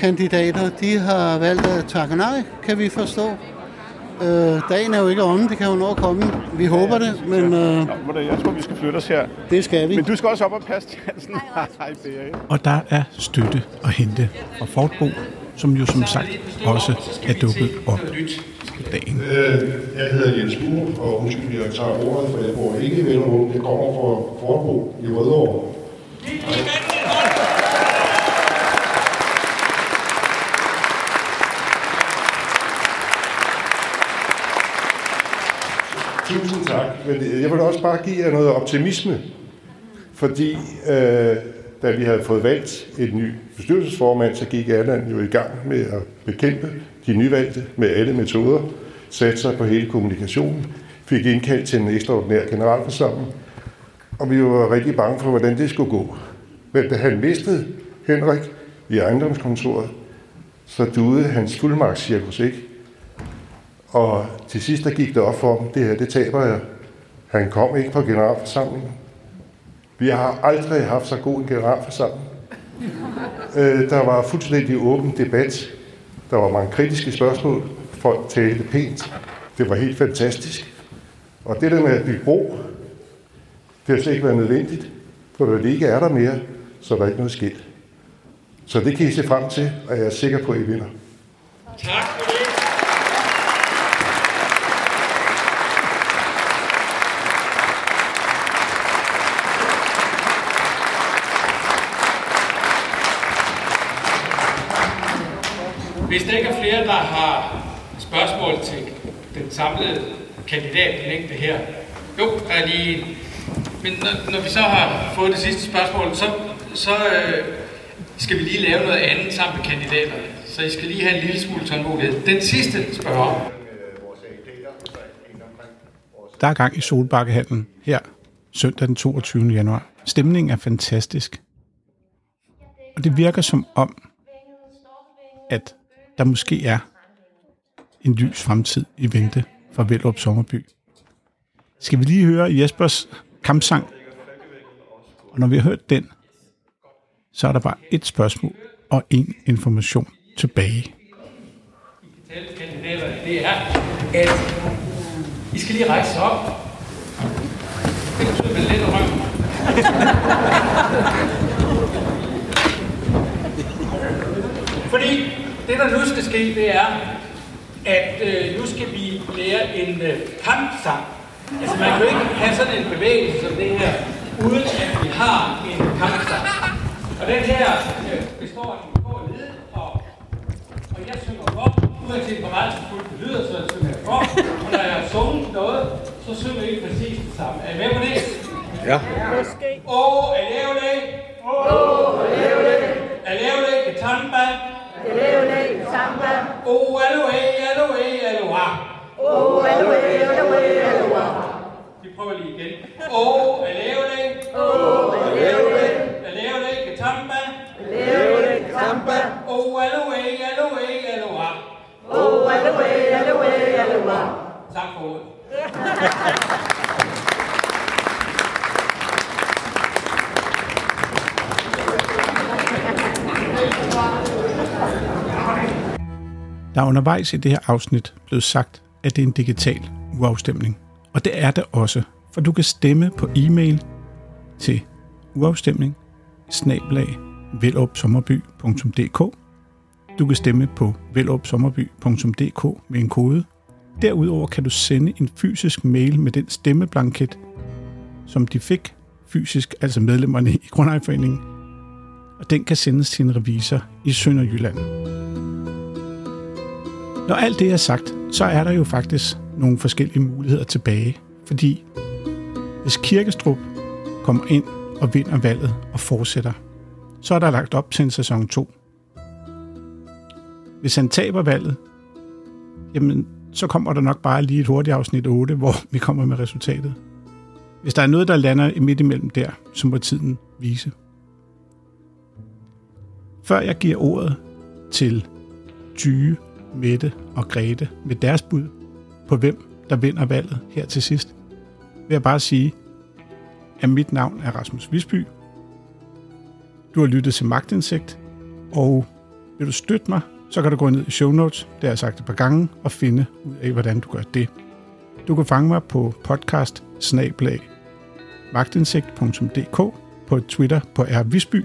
kandidater, de har valgt at takke nej, kan vi forstå. Øh, dagen er jo ikke om, det kan jo nå at komme. Vi håber det, men øh, jeg tror, vi skal flytte os her. det skal vi. Men du skal også op og passe til Hansen. Hej. Og der er støtte at hente fra Fortbo, som jo som sagt også er dukket op på dagen. Øh, Jeg hedder Jens Buhr, og undskyld, jeg tager ordet, for jeg bor ikke i Vellerup. Jeg kommer fra Fortbo i Rødovre. Tusind tak. Men jeg vil også bare give jer noget optimisme, fordi øh, da vi havde fået valgt et ny bestyrelsesformand, så gik Erland jo i gang med at bekæmpe de nyvalgte med alle metoder, satte sig på hele kommunikationen, fik indkaldt til en ekstraordinær generalforsamling, og vi var rigtig bange for, hvordan det skulle gå. Men da han mistede Henrik i ejendomskontoret, så duede hans fuldmagtscirkus ikke. Og til sidst der gik det op for ham, det her, det taber jeg. Han kom ikke på generalforsamlingen. Vi har aldrig haft så god en generalforsamling. Øh, der var fuldstændig åben debat. Der var mange kritiske spørgsmål. Folk talte pænt. Det var helt fantastisk. Og det der med at bygge bro, det har slet ikke været nødvendigt. For når det ikke er der mere, så er der ikke noget skilt. Så det kan I se frem til, og jeg er sikker på, at I vinder. Tak for det. Hvis der ikke er flere, der har spørgsmål til den samlede kandidatlængde her. Jo, der er lige en. Men når, når vi så har fået det sidste spørgsmål, så, så øh, skal vi lige lave noget andet sammen med kandidaterne. Så I skal lige have en lille smule tålmodighed. Den sidste spørger. Der er gang i Solbakkehallen her søndag den 22. januar. Stemningen er fantastisk. Og det virker som om, at der måske er en lys fremtid i vente for Vellup Sommerby. Skal vi lige høre Jespers kampsang? Og når vi har hørt den, så er der bare et spørgsmål og en information tilbage. det er, at I skal lige rejse op. Det betyder vel lidt røv. Fordi det, der nu skal ske, det er, at øh, nu skal vi lære en øh, kampsang. Altså, man kan jo ikke have sådan en bevægelse som det her, uden at vi har en kampsang. Og den her øh, består af en få led, og, og jeg synger for, uanset hvor meget så fuldt det lyder, så synger jeg for. Og når jeg har sunget noget, så synger I præcis det samme. Er I med på det? Ja. Måske. Åh, alevle. Åh, alevle. Alevle, katamba. Alevle, katamba. Åh, aloe, aloe, aloha. Åh, aloe, aloe, aloha. Vi prøver lige igen. Åh, alevle. Åh, alevle. Alevle, katamba. Alevle, katamba. Åh, aloe, aloe, aloha. Åh, aloe, aloe, aloha. Tak for ordet. Der er undervejs i det her afsnit blevet sagt, at det er en digital uafstemning. Og det er det også, for du kan stemme på e-mail til uafstemning snablag velopsommerby.dk Du kan stemme på velopsommerby.dk med en kode. Derudover kan du sende en fysisk mail med den stemmeblanket, som de fik fysisk, altså medlemmerne i Grundejerforeningen, og den kan sendes til en revisor i Sønderjylland. Når alt det er sagt, så er der jo faktisk nogle forskellige muligheder tilbage, fordi hvis Kirkestrup kommer ind og vinder valget og fortsætter, så er der lagt op til en sæson 2. Hvis han taber valget, jamen, så kommer der nok bare lige et hurtigt afsnit 8, hvor vi kommer med resultatet. Hvis der er noget, der lander midt imellem der, så må tiden vise. Før jeg giver ordet til Tyge, Mette og Grete med deres bud på, hvem der vinder valget her til sidst, vil jeg bare sige, at mit navn er Rasmus Visby. Du har lyttet til Magtindsigt, og vil du støtte mig, så kan du gå ned i show notes, det har jeg sagt et par gange, og finde ud af, hvordan du gør det. Du kan fange mig på podcast magtindsigt.dk på Twitter på R. Visby.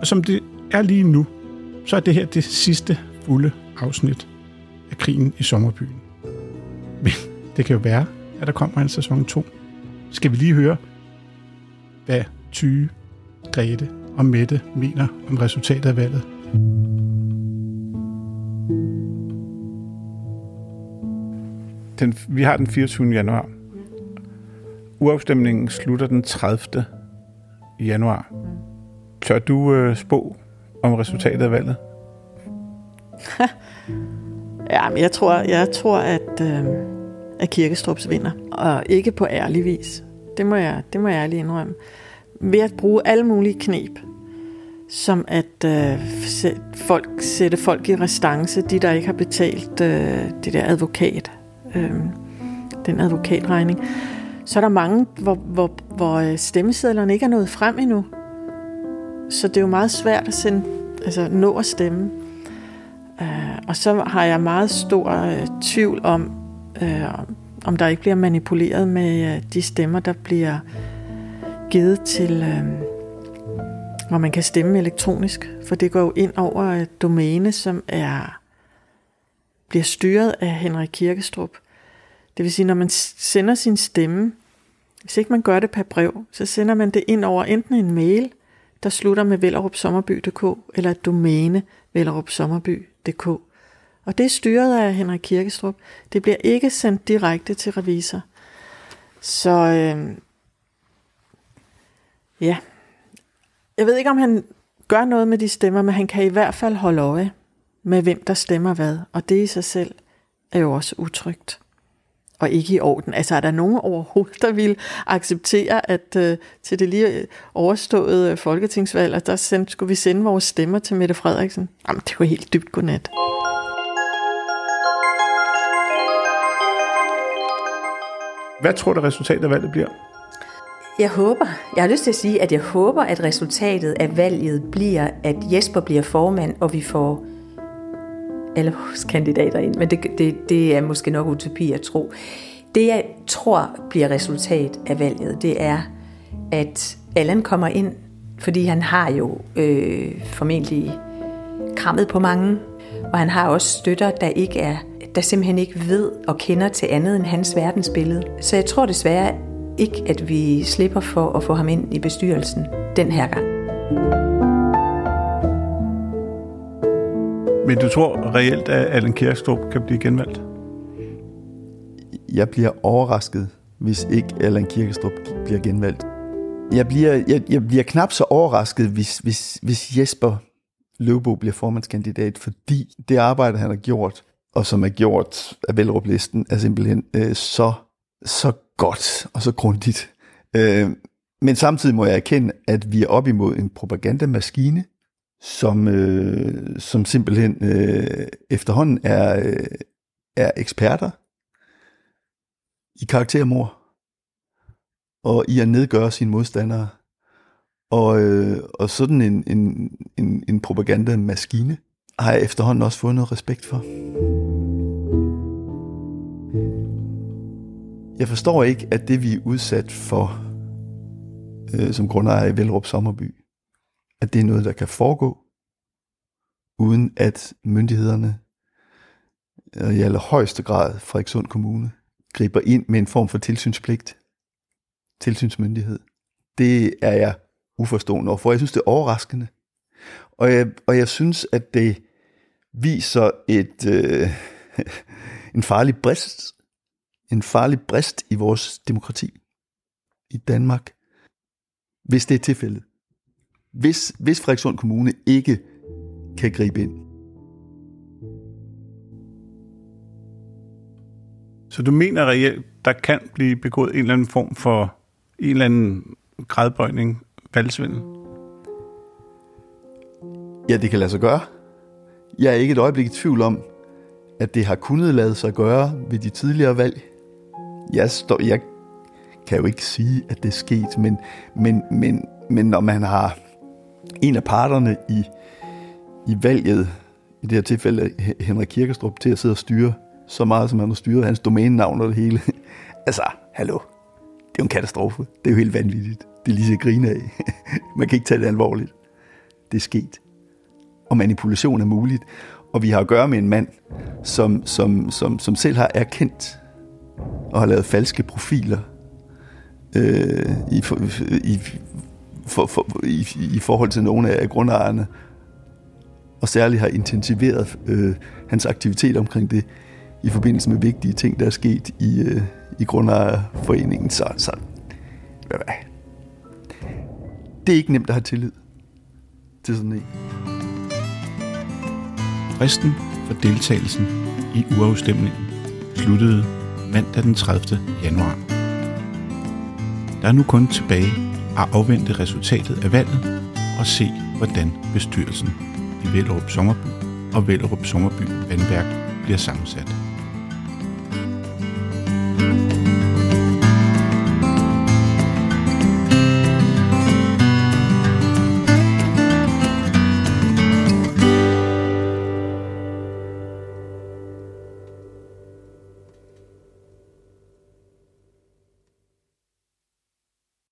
Og som det er lige nu, så er det her det sidste fulde afsnit af krigen i sommerbyen. Men det kan jo være, at der kommer en sæson 2. Skal vi lige høre, hvad Tyge, Grete og Mette mener om resultatet af valget. Den, vi har den 24. januar. Uafstemningen slutter den 30. januar. Tør du øh, spå om resultatet af valget? Ja, men jeg tror, jeg tror at, øh, at Kirkestrups vinder. Og ikke på ærlig vis. Det må jeg, det må jeg ærligt indrømme. Ved at bruge alle mulige knep. Som at øh, sæt, folk, sætte folk i restance, de der ikke har betalt øh, det der advokat, øh, den advokatregning. Så er der mange, hvor, hvor, hvor øh, stemmesedlerne ikke er nået frem endnu. Så det er jo meget svært at sende, altså nå at stemme. Øh, og så har jeg meget stor øh, tvivl om, øh, om der ikke bliver manipuleret med øh, de stemmer, der bliver givet til, uh, hvor man kan stemme elektronisk. For det går jo ind over et domæne, som er bliver styret af Henrik Kirkestrup. Det vil sige, når man sender sin stemme, hvis ikke man gør det per brev, så sender man det ind over enten en mail, der slutter med vellerupsommerby.dk, eller et domæne, vellerupsommerby.dk. Og det er styret af Henrik Kirkestrup. Det bliver ikke sendt direkte til revisor. Så øh, ja, jeg ved ikke, om han gør noget med de stemmer, men han kan i hvert fald holde øje med, hvem der stemmer hvad. Og det i sig selv er jo også utrygt og ikke i orden. Altså er der nogen overhovedet, der vil acceptere, at øh, til det lige overståede øh, folketingsvalg, at der send, skulle vi sende vores stemmer til Mette Frederiksen? Jamen, det var helt dybt godnat. Hvad tror du, resultatet af valget bliver? Jeg håber, jeg har lyst til at sige, at jeg håber, at resultatet af valget bliver, at Jesper bliver formand, og vi får alle vores kandidater ind. Men det, det, det er måske nok utopi at tro. Det, jeg tror bliver resultat af valget, det er, at Allan kommer ind, fordi han har jo øh, formentlig krammet på mange, og han har også støtter, der ikke er der simpelthen ikke ved og kender til andet end hans verdensbillede. Så jeg tror desværre ikke, at vi slipper for at få ham ind i bestyrelsen den her gang. Men du tror reelt, at Allan Kirkstrup kan blive genvalgt? Jeg bliver overrasket, hvis ikke Allan Kirkestrup bliver genvalgt. Jeg bliver, jeg, jeg bliver knap så overrasket, hvis, hvis, hvis Jesper Løvbo bliver formandskandidat, fordi det arbejde, han har gjort, og som er gjort af Velrup-listen, er simpelthen øh, så, så godt og så grundigt. Øh, men samtidig må jeg erkende, at vi er op imod en propagandamaskine, som, øh, som simpelthen øh, efterhånden er, øh, er eksperter i karaktermord og i at nedgøre sine modstandere. Og, øh, og sådan en, en, en, en propagandamaskine har jeg efterhånden også fået noget respekt for. Jeg forstår ikke, at det vi er udsat for øh, som grundejer i Velrup Sommerby, at det er noget, der kan foregå, uden at myndighederne øh, i allerhøjeste grad Frederikssund Kommune griber ind med en form for tilsynspligt, tilsynsmyndighed. Det er jeg uforstående overfor. Jeg synes, det er overraskende. Og jeg, og jeg synes, at det viser et, øh, en farlig brist, en farlig brist i vores demokrati i Danmark, hvis det er tilfældet. Hvis, hvis Frederikssund Kommune ikke kan gribe ind. Så du mener reelt, der kan blive begået en eller anden form for en eller anden gradbøjning, valgsvindel? Ja, det kan lade sig gøre. Jeg er ikke et øjeblik i tvivl om, at det har kunnet lade sig gøre ved de tidligere valg. Jeg, står, jeg kan jo ikke sige, at det er sket, men, men, men, men når man har en af parterne i, i valget, i det her tilfælde Henrik Kirkestrup, til at sidde og styre så meget, som han har styret hans domænenavn og det hele. altså, hallo. Det er jo en katastrofe. Det er jo helt vanvittigt. Det er lige så grine af. Man kan ikke tage det alvorligt. Det er sket. Og manipulation er muligt. Og vi har at gøre med en mand, som, som, som, som selv har erkendt og har lavet falske profiler øh, i, i, for, for, i, i forhold til nogle af grundejerne, og særligt har intensiveret øh, hans aktivitet omkring det i forbindelse med vigtige ting, der er sket i, øh, i grundejerforeningen. Så, så det er ikke nemt at have tillid til sådan en. Fristen for deltagelsen i uafstemningen sluttede mandag den 30. januar. Der er nu kun tilbage at afvente resultatet af valget og se, hvordan bestyrelsen i Vellerup Sommerby og Vellerup Sommerby Vandværk bliver sammensat. thank you